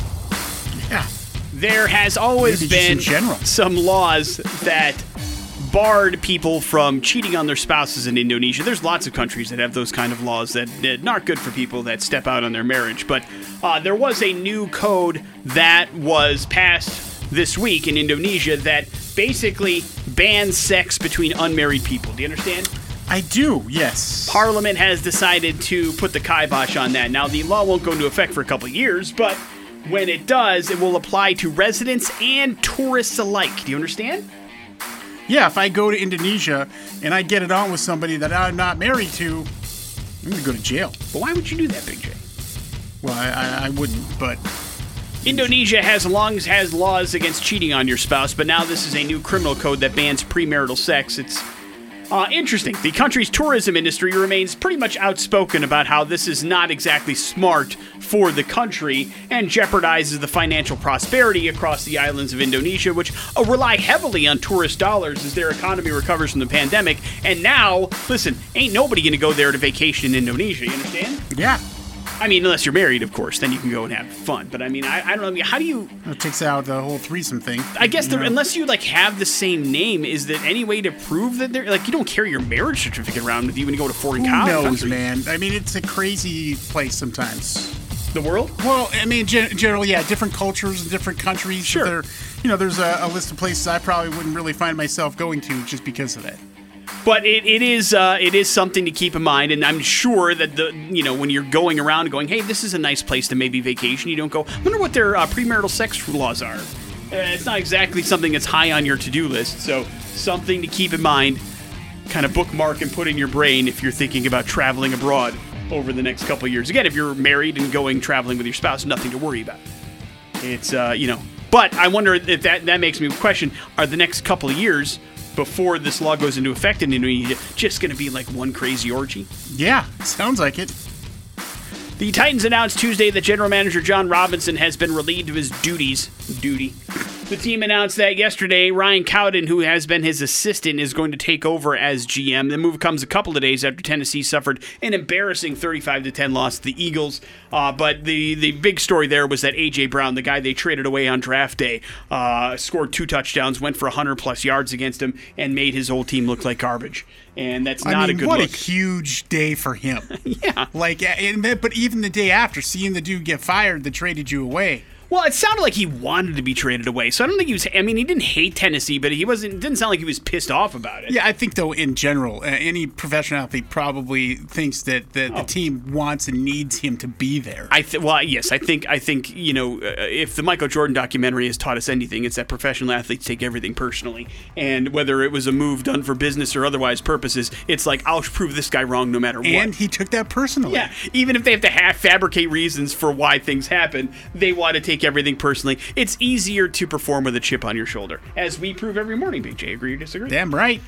Yeah. There has always Maybe just in been general. some laws that barred people from cheating on their spouses in Indonesia. There's lots of countries that have those kind of laws that, that aren't good for people that step out on their marriage. But uh, there was a new code that was passed this week in Indonesia that basically bans sex between unmarried people. Do you understand? I do, yes. Parliament has decided to put the kibosh on that. Now, the law won't go into effect for a couple years, but when it does, it will apply to residents and tourists alike. Do you understand? Yeah, if I go to Indonesia and I get it on with somebody that I'm not married to, I'm gonna go to jail. But why would you do that, Big J? Well, I, I, I wouldn't, but Indonesia has long has laws against cheating on your spouse, but now this is a new criminal code that bans premarital sex. It's uh, interesting. The country's tourism industry remains pretty much outspoken about how this is not exactly smart for the country and jeopardizes the financial prosperity across the islands of Indonesia, which uh, rely heavily on tourist dollars as their economy recovers from the pandemic. And now, listen, ain't nobody to go there to vacation in Indonesia. You understand? yeah, I mean, unless you're married, of course, then you can go and have fun. But I mean, I, I don't know. I mean, how do you? it takes out the whole threesome thing. I guess the, unless you like have the same name, is there any way to prove that they're like you don't carry your marriage certificate around with you when you go to foreign Who co- knows, countries? man? I mean, it's a crazy place sometimes. The world? Well, I mean, gen- generally, yeah, different cultures and different countries. Sure. You know, there's a, a list of places I probably wouldn't really find myself going to just because of that. But it, it is uh, it is something to keep in mind, and I'm sure that the you know when you're going around going, hey, this is a nice place to maybe vacation. You don't go, I wonder what their uh, premarital sex laws are. Uh, it's not exactly something that's high on your to-do list, so something to keep in mind. Kind of bookmark and put in your brain if you're thinking about traveling abroad over the next couple years. Again, if you're married and going traveling with your spouse, nothing to worry about. It's uh, you know, but I wonder if that that makes me question: Are the next couple of years before this law goes into effect in Indonesia just going to be like one crazy orgy? Yeah, sounds like it. The Titans announced Tuesday that general manager Jon Robinson has been relieved of his duties. Duty. The team announced that yesterday. Ryan Cowden, who has been his assistant, is going to take over as GM. The move comes a couple of days after Tennessee suffered an embarrassing 35 to 10 loss to the Eagles. Uh, but the the big story there was that AJ Brown, the guy they traded away on draft day, uh, scored two touchdowns, went for 100 plus yards against him, and made his old team look like garbage. And that's not I mean, a good what look. a huge day for him. yeah. like, but even the day after, seeing the dude get fired that traded you away. Well, it sounded like he wanted to be traded away, so I don't think he was. I mean, he didn't hate Tennessee, but he wasn't. Didn't sound like he was pissed off about it. Yeah, I think though in general, uh, any professional athlete probably thinks that, that the team wants and needs him to be there. I th- well, yes, I think I think you know uh, if the Michael Jordan documentary has taught us anything, it's that professional athletes take everything personally, and whether it was a move done for business or otherwise purposes, it's like I'll prove this guy wrong no matter what. and he took that personally. Yeah, even if they have to half fabricate reasons for why things happen, they want to take everything personally. It's easier to perform with a chip on your shoulder, as we prove every morning. Big J, agree or disagree? Damn right.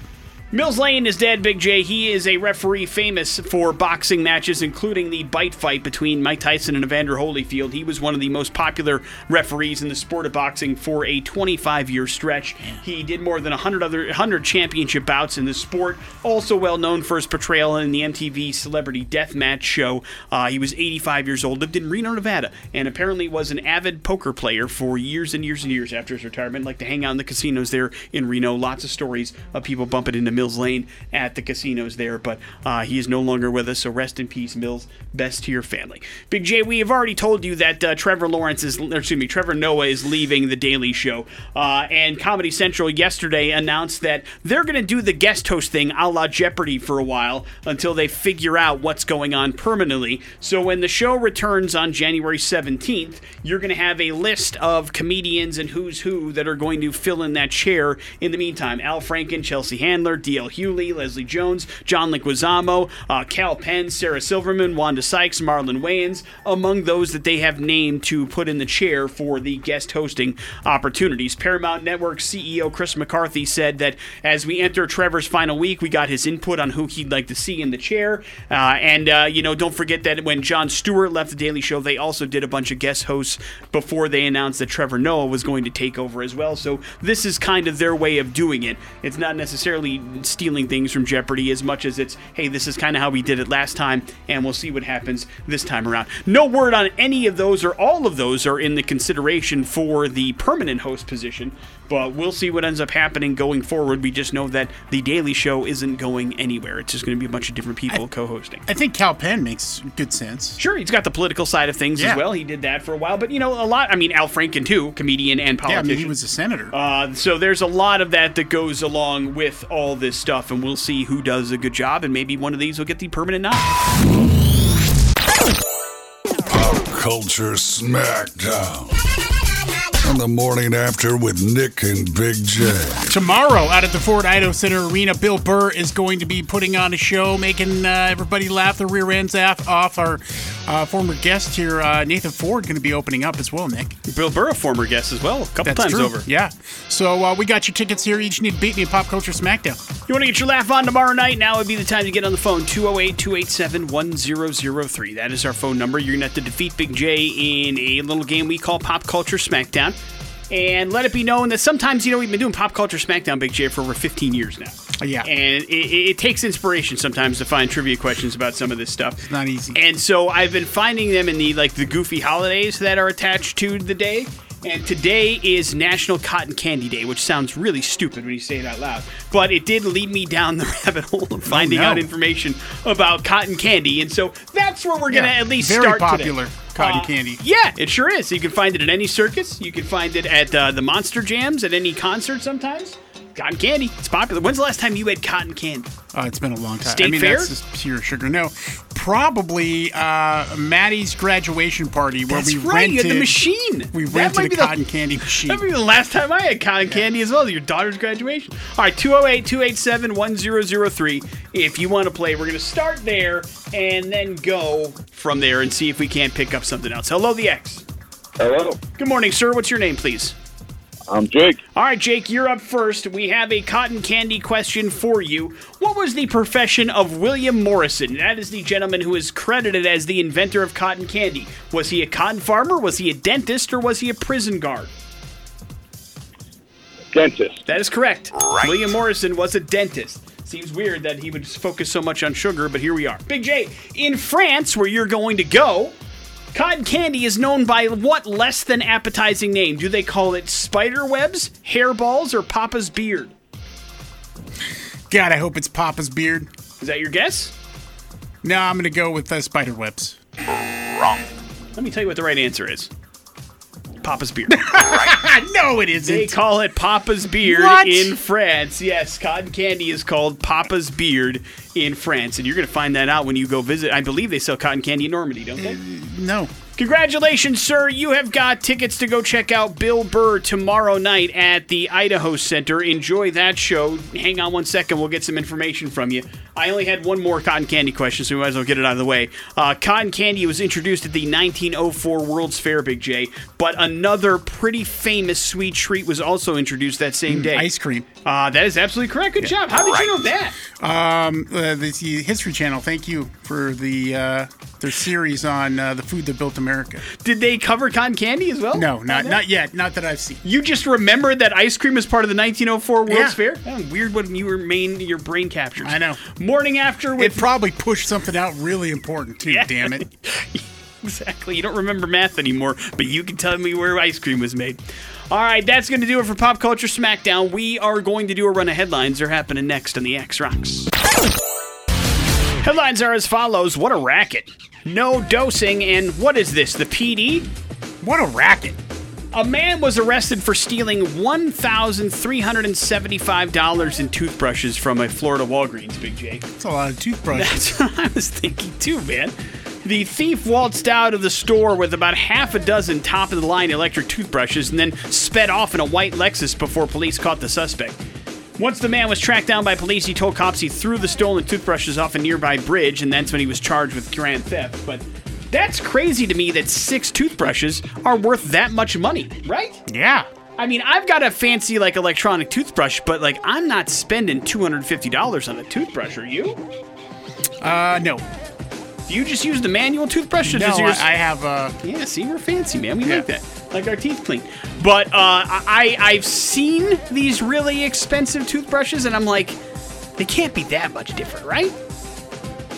Mills Lane is dead, Big J. He is a referee famous for boxing matches, including the bite fight between Mike Tyson and Evander Holyfield. He was one of the most popular referees in the sport of boxing for a 25 year stretch. He did more than 100 other 100 championship bouts in the sport. Also well known for his portrayal in the MTV Celebrity Deathmatch show. Uh, he was 85 years old, lived in Reno, Nevada, and apparently was an avid poker player for years and years and years after his retirement. Liked to hang out in the casinos there in Reno. Lots of stories of people bumping into millions Mills Lane at the casinos there. But uh, he is no longer with us, so rest in peace, Mills. Best to your family. Big J, we have already told you that uh, Trevor Lawrence is, excuse me, Trevor Noah is leaving The Daily Show. Uh, and Comedy Central yesterday announced that they're going to do the guest host thing a la Jeopardy for a while until they figure out what's going on permanently. So when the show returns on January 17th, you're going to have a list of comedians and who's who that are going to fill in that chair in the meantime. Al Franken, Chelsea Handler, D.L. Hughley, Leslie Jones, John Leguizamo, uh, Kal Penn, Sarah Silverman, Wanda Sykes, Marlon Wayans, among those that they have named to put in the chair for the guest hosting opportunities. Paramount Network CEO Chris McCarthy said that as we enter Trevor's final week, we got his input on who he'd like to see in the chair. Uh, and, uh, you know, don't forget that when Jon Stewart left The Daily Show, they also did a bunch of guest hosts before they announced that Trevor Noah was going to take over as well. So this is kind of their way of doing it. It's not necessarily stealing things from Jeopardy as much as it's, hey, this is kind of how we did it last time, and we'll see what happens this time around. No word on any of those or all of those are in the consideration for the permanent host position, but we'll see what ends up happening going forward. We just know that The Daily Show isn't going anywhere. It's just going to be a bunch of different people co hosting. I think Kal Penn makes good sense. Sure, he's got the political side of things Yeah. as well. He did that for a while, but you know, a lot. I mean, Al Franken too, comedian and Yeah, I politician. mean, he was a senator. Uh, so there's a lot of that that goes along with all this stuff, and we'll see who does a good job, and maybe one of these will get the permanent nod. Culture Smackdown. On the morning after with Nick and Big J. Tomorrow, out at the Ford Idaho Center Arena, Bill Burr is going to be putting on a show, making uh, everybody laugh their rear ends off. off. Our uh, former guest here, uh, Nathan Ford, going to be opening up as well, Nick. Bill Burr, a former guest as well, a couple That's times true. over. Yeah. So uh, we got your tickets here. Each need to beat me in Pop Culture Smackdown. You want to get your laugh on tomorrow night? Now would be the time to get on the phone 208 287 1003. That is our phone number. You're going to have to defeat Big J in a little game we call Pop Culture Smackdown. And let it be known that sometimes, you know, we've been doing Pop Culture Smackdown, Big J, for over 15 years now. Yeah. And it, it takes inspiration sometimes to find trivia questions about some of this stuff. It's not easy. And so I've been finding them in the like the goofy holidays that are attached to the day. And today is National Cotton Candy Day, which sounds really stupid when you say it out loud. But it did lead me down the rabbit hole of finding Oh, no. out information about cotton candy. And so that's where we're going to Yeah, at least very start today. popular cotton Uh, candy. Yeah, it sure is. You can find it at any circus. You can find it at uh, the Monster Jams, at any concert sometimes. Cotton candy. It's popular. When's the last time you had cotton candy? Uh, it's been a long time. State I mean, Fair? that's just pure sugar. No, probably uh, Maddie's graduation party where That's we right. You rented had the machine. We That rented might a be the- cotton candy machine. That might be the last time I had cotton candy as well. Your daughter's graduation. All right, 208 287 1003. If you want to play, we're going to start there and then go from there and see if we can't pick up something else. Hello, the X. Hello, Good morning, sir. What's your name, please? I'm Jake. All right, Jake, you're up first. We have a cotton candy question for you. What was the profession of William Morrison? That is the gentleman who is credited as the inventor of cotton candy. Was he a cotton farmer? Was he a dentist? Or was he a prison guard? Dentist. That is correct. William Morrison was a dentist. Seems weird that he would focus so much on sugar, but here we are. Big J, in France, where you're going to go, cotton candy is known by what less than appetizing name? Do they call it spider webs, hairballs, or Papa's beard? God, I hope it's Papa's beard. Is that your guess? No, I'm gonna go with uh, spider webs. Wrong. Let me tell you what the right answer is. Papa's beard. no, it isn't. They call it Papa's beard What? in France. Yes, cotton candy is called Papa's beard in France, and you're going to find that out when you go visit. I believe they sell cotton candy in Normandy, don't they? Uh, no. Congratulations, sir. You have got tickets to go check out Bill Burr tomorrow night at the Idaho Center. Enjoy that show. Hang on one second. We'll get some information from you. I only had one more cotton candy question, so we might as well get it out of the way. Uh, cotton candy was introduced at the 1904 World's Fair, Big J, but another pretty famous sweet treat was also introduced that same day. Ice cream. Uh, that is absolutely correct. Good job. How did you know that? Um, uh, the, the History Channel. Thank you for the uh, their series on uh, the food that built America. Did they cover cotton candy as well? No, not not yet. Not that I've seen. You just remembered that ice cream is part of the 1904 World's Yeah. Fair? Oh, weird what you remain your brain captures. I know. Morning after It probably pushed something out really important too. Yeah. Damn it. exactly. You don't remember math anymore, but you can tell me where ice cream was made. All right, that's going to do it for Pop Culture Smackdown. We are going to do a run of headlines. They're happening next on the X Rocks. Headlines are as follows What a racket. No dosing, and what is this? The PD? What a racket. A man was arrested for stealing $1,375 in toothbrushes from a Florida Walgreens, Big J. That's a lot of toothbrushes. That's what I was thinking too, man. The thief waltzed out of the store with about half a dozen top of the line electric toothbrushes and then sped off in a white Lexus before police caught the suspect. Once the man was tracked down by police, he told cops he threw the stolen toothbrushes off a nearby bridge, and that's when he was charged with grand theft. But that's crazy to me that six toothbrushes are worth that much money, right? yeah. I mean, I've got a fancy like electronic toothbrush, but like I'm not spending $250 on a toothbrush, are you? Uh, no. Do you just use the manual toothbrush? Or No, does I, yours- I have uh yeah, see, we're fancy, man. We Yeah. like that. Like our teeth clean. But uh, I, I've seen these really expensive toothbrushes, and I'm like, they can't be that much different, right?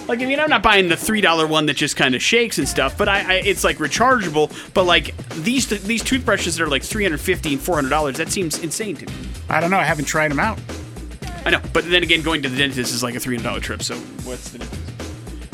Like, I mean, I'm not buying the three dollar one that just kind of shakes and stuff, but I, I, it's like rechargeable. But like these these toothbrushes that are like 350 and 400 dollars, that seems insane to me. I don't know. I haven't tried them out. I know, but then again, going to the dentist is like a three hundred dollar trip. So what's the difference?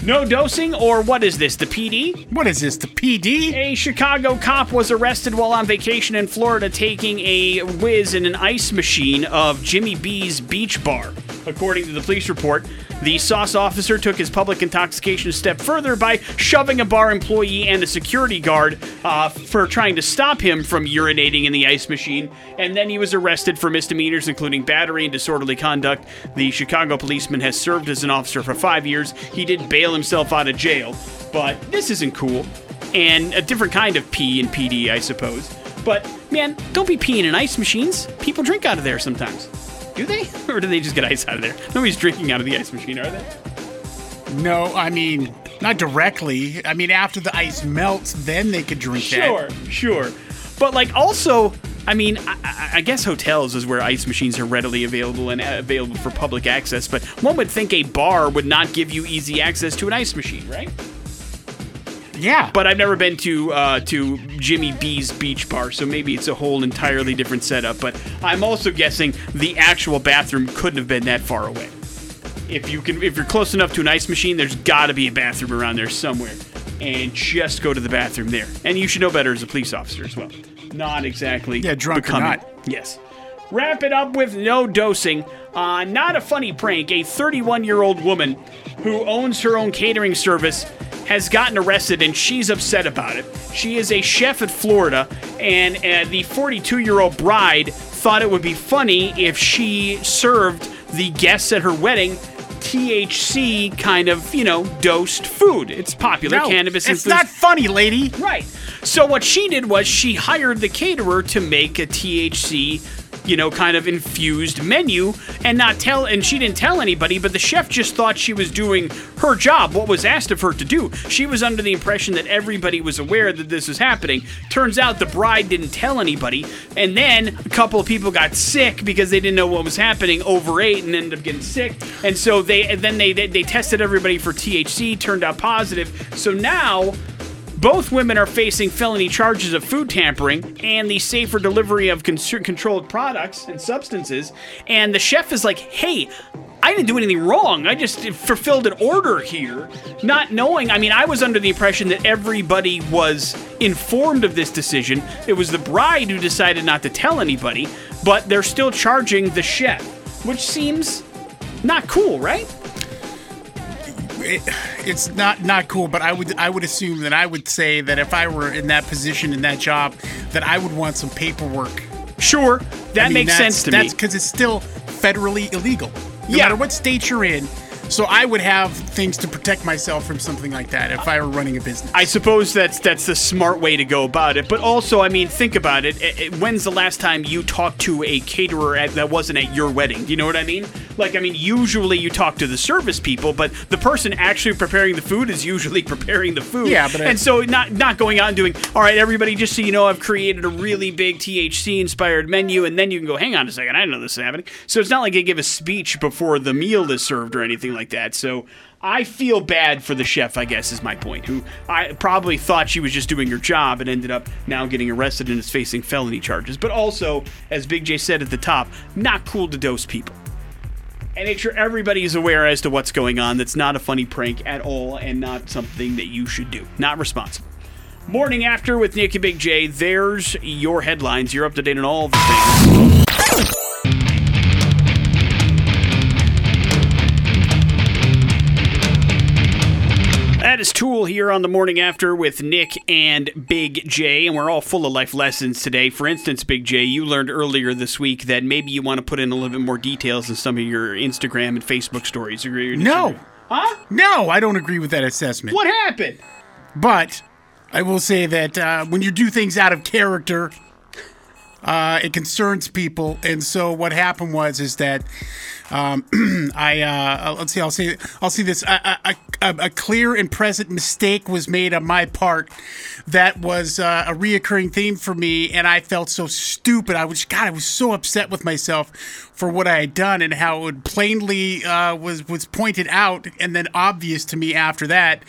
No dosing, or what is this? The PD? What is this? The PD? A Chicago cop was arrested while on vacation in Florida taking a whiz in an ice machine of Jimmy B's Beach Bar. According to the police report, the sauce officer took his public intoxication a step further by shoving a bar employee and a security guard uh, for trying to stop him from urinating in the ice machine, and then he was arrested for misdemeanors including battery and disorderly conduct. The Chicago policeman has served as an officer for five years. He did bail himself out of jail, but this isn't cool and a different kind of pee and PD, I suppose. But man, don't be peeing in ice machines. People drink out of there sometimes. Do they? Or do they just get ice out of there? Nobody's drinking out of the ice machine, are they? No, I mean not directly. I mean after the ice melts, then they could drink Sure, sure. But like also, I mean, I, I- I guess hotels is where ice machines are readily available and uh, available for public access. But one would think a bar would not give you easy access to an ice machine, right? Yeah. But I've never been to uh, to Jimmy B's Beach Bar, so maybe it's a whole entirely different setup. But I'm also guessing the actual bathroom couldn't have been that far away. If you can, if you're close enough to an ice machine, there's got to be a bathroom around there somewhere, and just go to the bathroom there. And you should know better as a police officer as well. Not exactly. Yeah, drunk or not. Yes. Wrap it up with no dosing. Uh, not a funny prank. A 31 year old woman who owns her own catering service has gotten arrested and she's upset about it. She is a chef at Florida, and uh, the 42 year old bride thought it would be funny if she served the guests at her wedding THC kind of, you know, dosed food. It's popular. no, Cannabis It's not funny, lady. Right. So what she did was she hired the caterer to make a THC, you know, kind of infused menu and not tell and she didn't tell anybody, but the chef just thought she was doing her job, what was asked of her to do. She was under the impression that everybody was aware that this was happening. Turns out the bride didn't tell anybody, and then a couple of people got sick because they didn't know what was happening, overate and ended up getting sick. And so they and then they they, they tested everybody for THC, turned out positive. So now both women are facing felony charges of food tampering and the safer delivery of con- controlled products and substances. And the chef is like, hey, I didn't do anything wrong. I just fulfilled an order here, not knowing. I mean, I was under the impression that everybody was informed of this decision. It was the bride who decided not to tell anybody, but they're still charging the chef, which seems not cool, right? It, it's not not cool, but I would I would assume that I would say that if I were in that position in that job, that I would want some paperwork. Sure, that I mean, makes that's- sense to that's me. because it's still federally illegal, no Yeah. matter what state you're in. So I would have things to protect myself from something like that if I were running a business. I suppose that's that's the smart way to go about it. But also, I mean, think about it. When's the last time you talked to a caterer at, that wasn't at your wedding? Do you know what I mean? Like, I mean, usually you talk to the service people, but the person actually preparing the food is usually preparing the food. Yeah, but I- and so not not going out and doing, all right, everybody, just so you know, I've created a really big THC inspired menu, and then you can go, hang on a second, I didn't know this is happening. So it's not like they give a speech before the meal is served or anything like that. So I feel bad for the chef, I guess, is my point, who I probably thought she was just doing her job and ended up now getting arrested and is facing felony charges. But also, as Big J said at the top, not cool to dose people. And make sure everybody is aware as to what's going on. That's not a funny prank at all and not something that you should do. Not responsible. Morning after with Nick and Big J. There's your headlines. You're up to date on all the things. That is Tool here on the morning after with Nick and Big J, and we're all full of life lessons today. For instance, Big J, you learned earlier this week that maybe you want to put in a little bit more details in some of your Instagram and Facebook stories. Agree No. Huh? No, I don't agree with that assessment. What happened? But I will say that uh, when you do things out of character, uh, it concerns people. And so what happened was is that um, I uh, let's see, I'll see, I'll see this. A clear and present mistake was made on my part. That was uh, a reoccurring theme for me, and I felt so stupid. I was God, I was so upset with myself for what I had done and how it plainly uh, was was pointed out and then obvious to me after that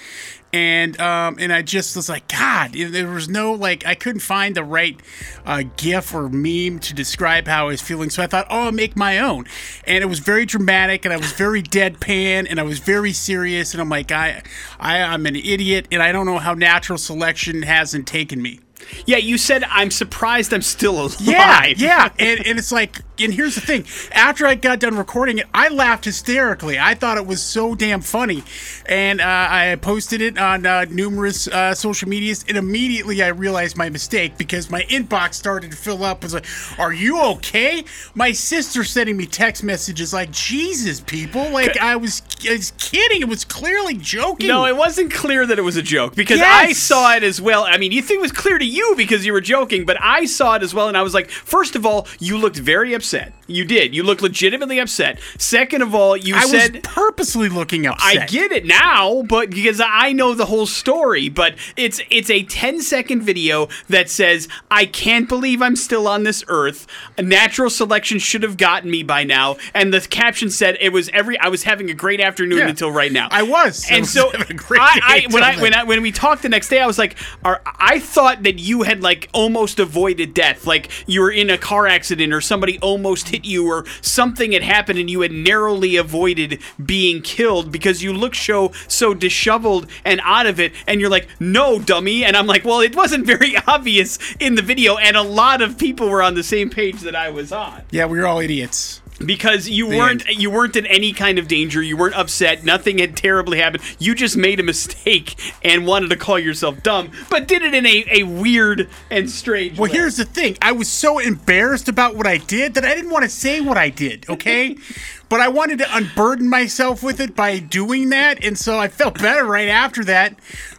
and um, and I just was like, God, there was no like, I couldn't find the right uh, GIF or meme to describe how I was feeling. So I thought, oh, I'll make my own, and it was very dramatic, and I was very deadpan, and I was very serious, and I'm like, I, I, I'm an idiot, and I don't know how natural selection hasn't taken me. Yeah, you said I'm surprised I'm still alive. Yeah, yeah, and, and it's like, and here's the thing: after I got done recording it, I laughed hysterically. I thought it was so damn funny, and uh, I posted it on uh, numerous uh, social medias. And immediately, I realized my mistake because my inbox started to fill up. I was like, "Are you okay?" My sister sending me text messages like, "Jesus, people!" Like I was, I was kidding. It was clearly joking. No, it wasn't clear that it was a joke because I saw it as well. I mean, you think it was clear to you because you were joking, but I saw it as well, and I was like, first of all, you looked very upset. You did. You looked legitimately upset. Second of all, you I said. was purposely looking upset. I get it now, but because I know the whole story, but it's it's a 10 second video that says I can't believe I'm still on this earth. Natural selection should have gotten me by now, and the caption said it was every I was having a great afternoon Yeah. until right now. I was. I and was so a great I, I when I when. I when we talked the next day, I was like, are, I thought that you had like almost avoided death, like you were in a car accident or somebody almost hit you or something had happened and you had narrowly avoided being killed because you look so so disheveled and out of it, and you're like, no, dummy, and I'm like, well, it wasn't very obvious in the video, and a lot of people were on the same page that I was on. Yeah, we were all idiots. Because you The weren't end. you weren't in any kind of danger you weren't upset nothing had terribly happened you just made a mistake and wanted to call yourself dumb but did it in a, a weird and strange way. Well, way. here's the thing. I was so embarrassed about what I did that I didn't want to say what I did, okay? but I wanted to unburden myself with it by doing that, and so I felt better right after that.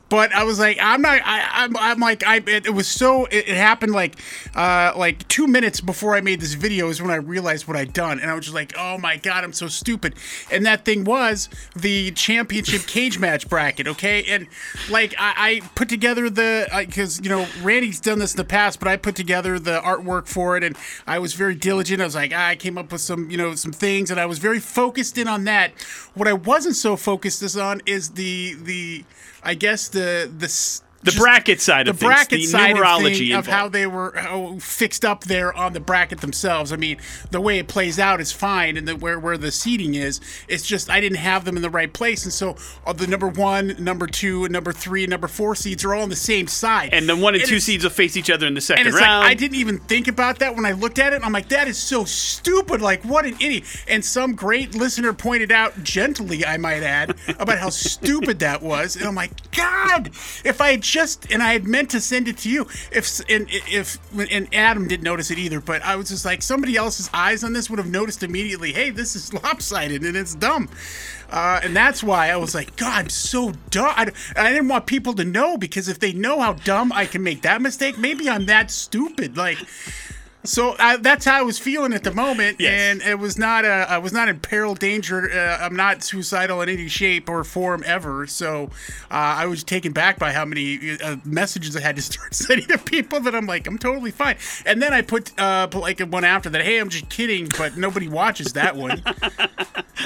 But I was like, I'm not. I, I'm. I'm like, I. It, it was so. It, it happened like, uh, like two minutes before I made this video is when I realized what I'd done, and I was just like, oh my god, I'm so stupid. And that thing was the championship cage match bracket, okay? And like, I, I put together the because you know Randy's done this in the past, but I put together the artwork for it, and I was very diligent. I was like, I came up with some, you know, some things, and I was very focused in on that. What I wasn't so focused is on is the the I guess the the The bracket side the of things, bracket the side of, numerology thing, of how they were how fixed up there on the bracket themselves. I mean, the way it plays out is fine, and the, where where the seating is, it's just I didn't have them in the right place, and so uh, the number one, number two, and number three, number four seeds are all on the same side, and the one and two it's- seeds will face each other in the second and it's round like I didn't even think about that when I looked at it. I'm like, that is so stupid. Like, what an idiot. And some great listener pointed out, gently, I might add, about how stupid that was. And I'm like, God, if I had just and I had meant to send it to you, if and if and Adam didn't notice it either, but I was just like, somebody else's eyes on this would have noticed immediately. Hey, this is lopsided and it's dumb. Uh, and that's why I was like, God, I'm so dumb. I, I didn't want people to know because if they know how dumb I can make that mistake, maybe I'm that stupid. Like, So uh, that's how I was feeling at the moment, Yes. and it was not a, I was not in peril, danger. Uh, I'm not suicidal in any shape or form ever. So uh, I was taken back by how many uh, messages I had to start sending to people that I'm like, I'm totally fine. And then I put uh, like one after that. Hey, I'm just kidding, but nobody watches that one.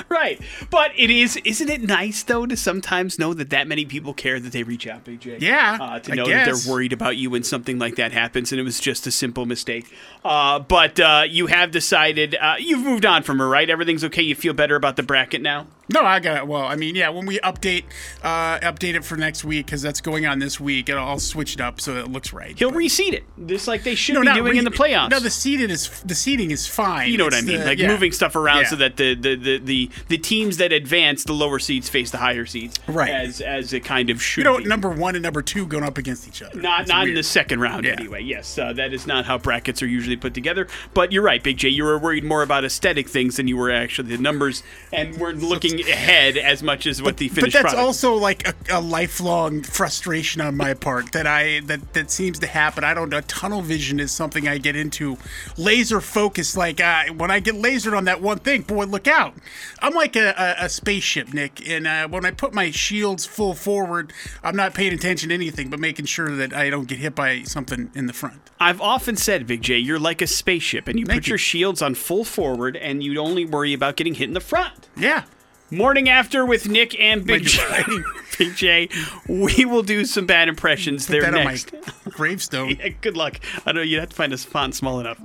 Right. But it is, isn't it nice, though, to sometimes know that that many people care that they reach out, Big J? Yeah, Uh, to I know that they're worried about you when something like that happens and it was just a simple mistake. Uh, but uh, you have decided, uh, you've moved on from her, right? Everything's okay. You feel better about the bracket now? No, I got it. Well, I mean, yeah, when we update uh, update it for next week because that's going on this week, it'll all switch it up so it looks right. He'll reseed it, just like they should no, be doing re- in the playoffs. No, the seating is the seating is fine. you know what I mean, the- like yeah. moving stuff around Yeah. so that the, the, the, the, the teams that advance, the lower seeds face the higher seeds, Right. As as it kind of should. you know, be. number one and number two going up against each other. Not It's not in the second round Yeah. anyway. Yes, uh, that is not how brackets are usually put together. But you're right, Big J. You were worried more about aesthetic things than you were actually the numbers, and weren't looking ahead as much as what the But finished that's product. also like a, a lifelong frustration on my part that I that that seems to happen. I don't know. Tunnel vision is something I get into. Laser focus, like uh, when I get lasered on that one thing, boy, look out! I'm like a, a, a spaceship, Nick. And uh, when I put my shields full forward, I'm not paying attention to anything, but making sure that I don't get hit by something in the front. I've often said, Big J, you're like a spaceship, and you Thank put you. your shields on full forward, and you only worry about getting hit in the front. Yeah. Morning after with Nick and Big Like J. Big J, we will do some bad impressions Put there that on next. my gravestone. Yeah, good luck. I know you'd have to find a font small enough.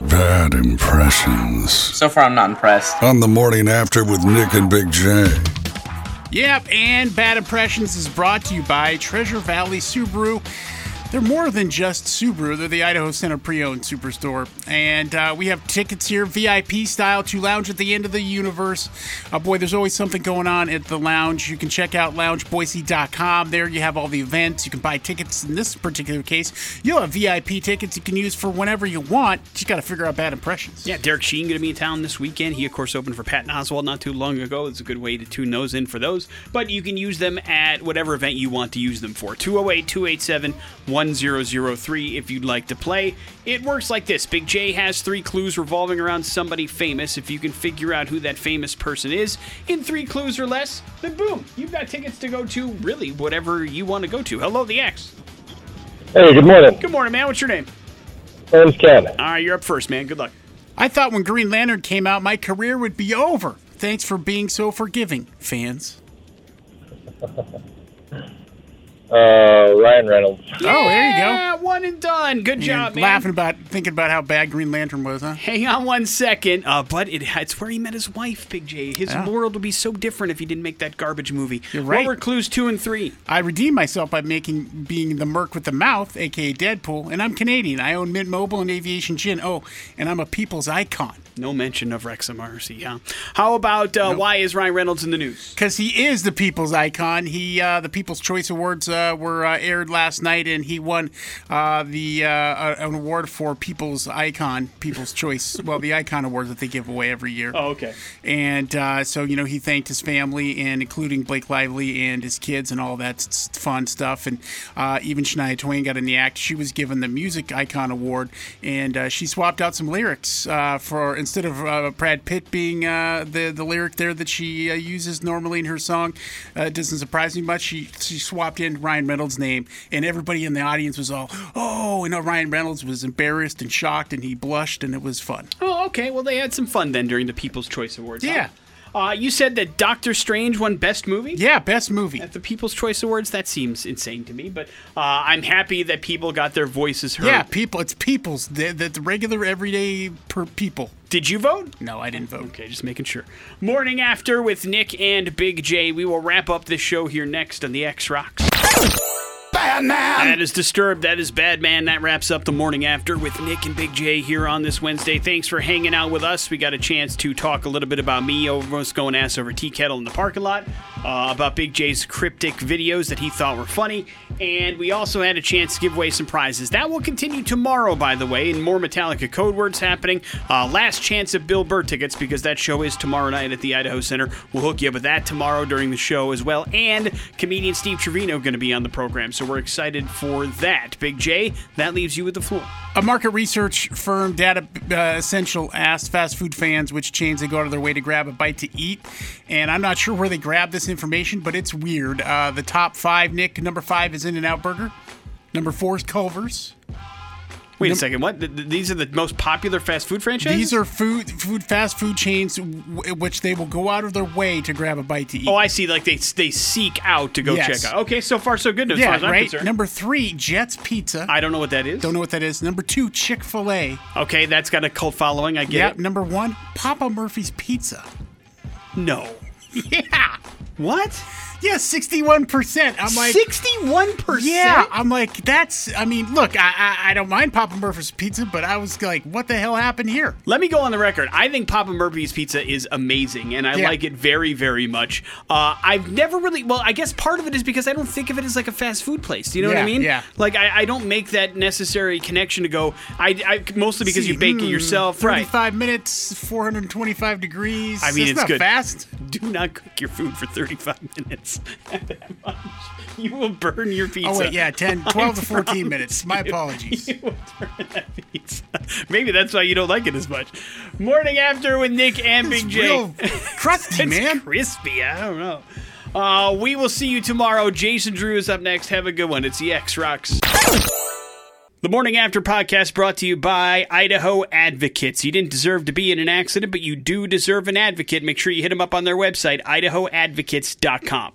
Bad impressions. So far, I'm not impressed. On the morning after with Nick and Big J. Yep, and Bad Impressions is brought to you by Treasure Valley Subaru. They're more than just Subaru. They're the Idaho Center pre-owned superstore, and uh, we have tickets here, VIP style, to lounge at the end of the universe. Uh, boy, there's always something going on at the lounge. You can check out loungeboise.com. There, you have all the events. You can buy tickets. In this particular case, you'll have VIP tickets you can use for whenever you want. Just got to figure out bad impressions. Yeah, Derek Sheen going to be in town this weekend. He, of course, opened for Patton Oswalt not too long ago. It's a good way to tune those in for those. But you can use them at whatever event you want to use them for. 208 287 1003 if you'd like to play. It works like this Big J has three clues revolving around somebody famous. If you can figure out who that famous person is in three clues or less, then boom, you've got tickets to go to really whatever you want to go to. Hello, the X. Hey, good morning. Good morning, man. What's your name? My name's Ken. All right, you're up first, man. Good luck. I thought when Green Lantern came out, my career would be over. Thanks for being so forgiving, fans. Uh, Ryan Reynolds. Oh, there you go. One and done. Good job, man. laughing about thinking about how bad Green Lantern was, huh? Hang on one second. Uh, but it, it's where he met his wife, Big J. His Yeah. world would be so different if he didn't make that garbage movie. You're What right. were clues two and three? I redeemed myself by making being the merc with the mouth, aka Deadpool, and I'm Canadian. I own Mint Mobile and Aviation Gin. Oh, and I'm a people's icon. No mention of Rex RC, huh? How about uh, why is Ryan Reynolds in the news? Because he is the people's icon. He uh, the People's Choice Awards uh, were uh, aired last night, and he won uh, the uh, an award for People's Icon, People's Choice. well, the Icon Awards that they give away every year. Oh, okay. And uh, so, you know, he thanked his family and including Blake Lively and his kids and all that fun stuff. And uh, even Shania Twain got in the act. She was given the Music Icon Award, and uh, she swapped out some lyrics uh, for instead of uh, Brad Pitt being uh, the the lyric there that she uh, uses normally in her song. Uh, it doesn't surprise me much. She she swapped in Ryan Reynolds' name, and everybody in the audience was all, "Oh!" And uh, Ryan Reynolds was embarrassed and shocked, and he blushed, and it was fun. Oh, okay. Well, they had some fun then during the People's Choice Awards. huh? Yeah. Uh, you said that Doctor Strange won Best Movie? Yeah, best movie. At the People's Choice Awards? That seems insane to me, but uh, I'm happy that people got their voices heard. Yeah, people. It's people's. The, the, the regular, everyday per people. Did you vote? No, I didn't vote. Okay, just making sure. Morning after with Nick and Big J. We will wrap up this show here next on the X Rocks. Bad man. That is Disturbed. That is Bad Man. That wraps up the morning after with Nick and Big J here on this Wednesday. Thanks for hanging out with us. We got a chance to talk a little bit about me over almost going ass over tea kettle in the parking lot, uh, about Big J's cryptic videos that he thought were funny, and we also had a chance to give away some prizes. That will continue tomorrow, by the way, and more Metallica code words happening. Uh, last chance at Bill Burr tickets because that show is tomorrow night at the Idaho Center. We'll hook you up with that tomorrow during the show as well, and comedian Steve Trevino going to be on the program. So we're excited for that. Big J, that leaves you with the floor. A market research firm, Data uh, Essential, asked fast food fans which chains they go out of their way to grab a bite to eat. And I'm not sure where they grabbed this information, but it's weird. Uh, the top five, Nick, number five is In N Out Burger. Number four is Culver's. Wait a second. What? Th- th- these are the most popular fast food franchises? These are food, food, fast food chains, w- which they will go out of their way to grab a bite to eat. Oh, I see. Like they they seek out to go Yes. check out. Okay, so far so good as far yeah, as I'm right. concerned. Number three, Jets Pizza. I don't know what that is. don't know what that is. Number two, Chick Fil A. Okay, that's got a cult following. I get Yeah. it. Number one, Papa Murphy's Pizza. No. Yeah. What? Yeah, sixty-one percent. I'm like, Sixty-one percent. yeah. I'm like, that's. I mean, look, I, I I don't mind Papa Murphy's Pizza, but I was like, what the hell happened here? Let me go on the record. I think Papa Murphy's Pizza is amazing, and I Yeah. like it very, very much. Uh, I've never really. Well, I guess part of it is because I don't think of it as like a fast food place. Do you know what I Yeah, mean? yeah. Like I, I don't make that necessary connection to go. I, I mostly because you bake it Hmm, yourself, right? Thirty-five minutes, four hundred and twenty-five degrees. I mean, That's it's good. fast. Do not cook your food for 35 minutes. Much. You will burn your pizza. Oh wait, yeah, 10, 12 to fourteen minutes. My apologies. You that. Maybe that's why you don't like it as much. Morning after with Nick and Big J. crusty, man. crispy. I don't know. Uh, we will see you tomorrow. Jason Drew is up next. Have a good one. It's the X Rocks. The Morning After podcast brought to you by Idaho Advocates. You didn't deserve to be in an accident, but you do deserve an advocate. Make sure you hit them up on their website, idahoadvocates.com.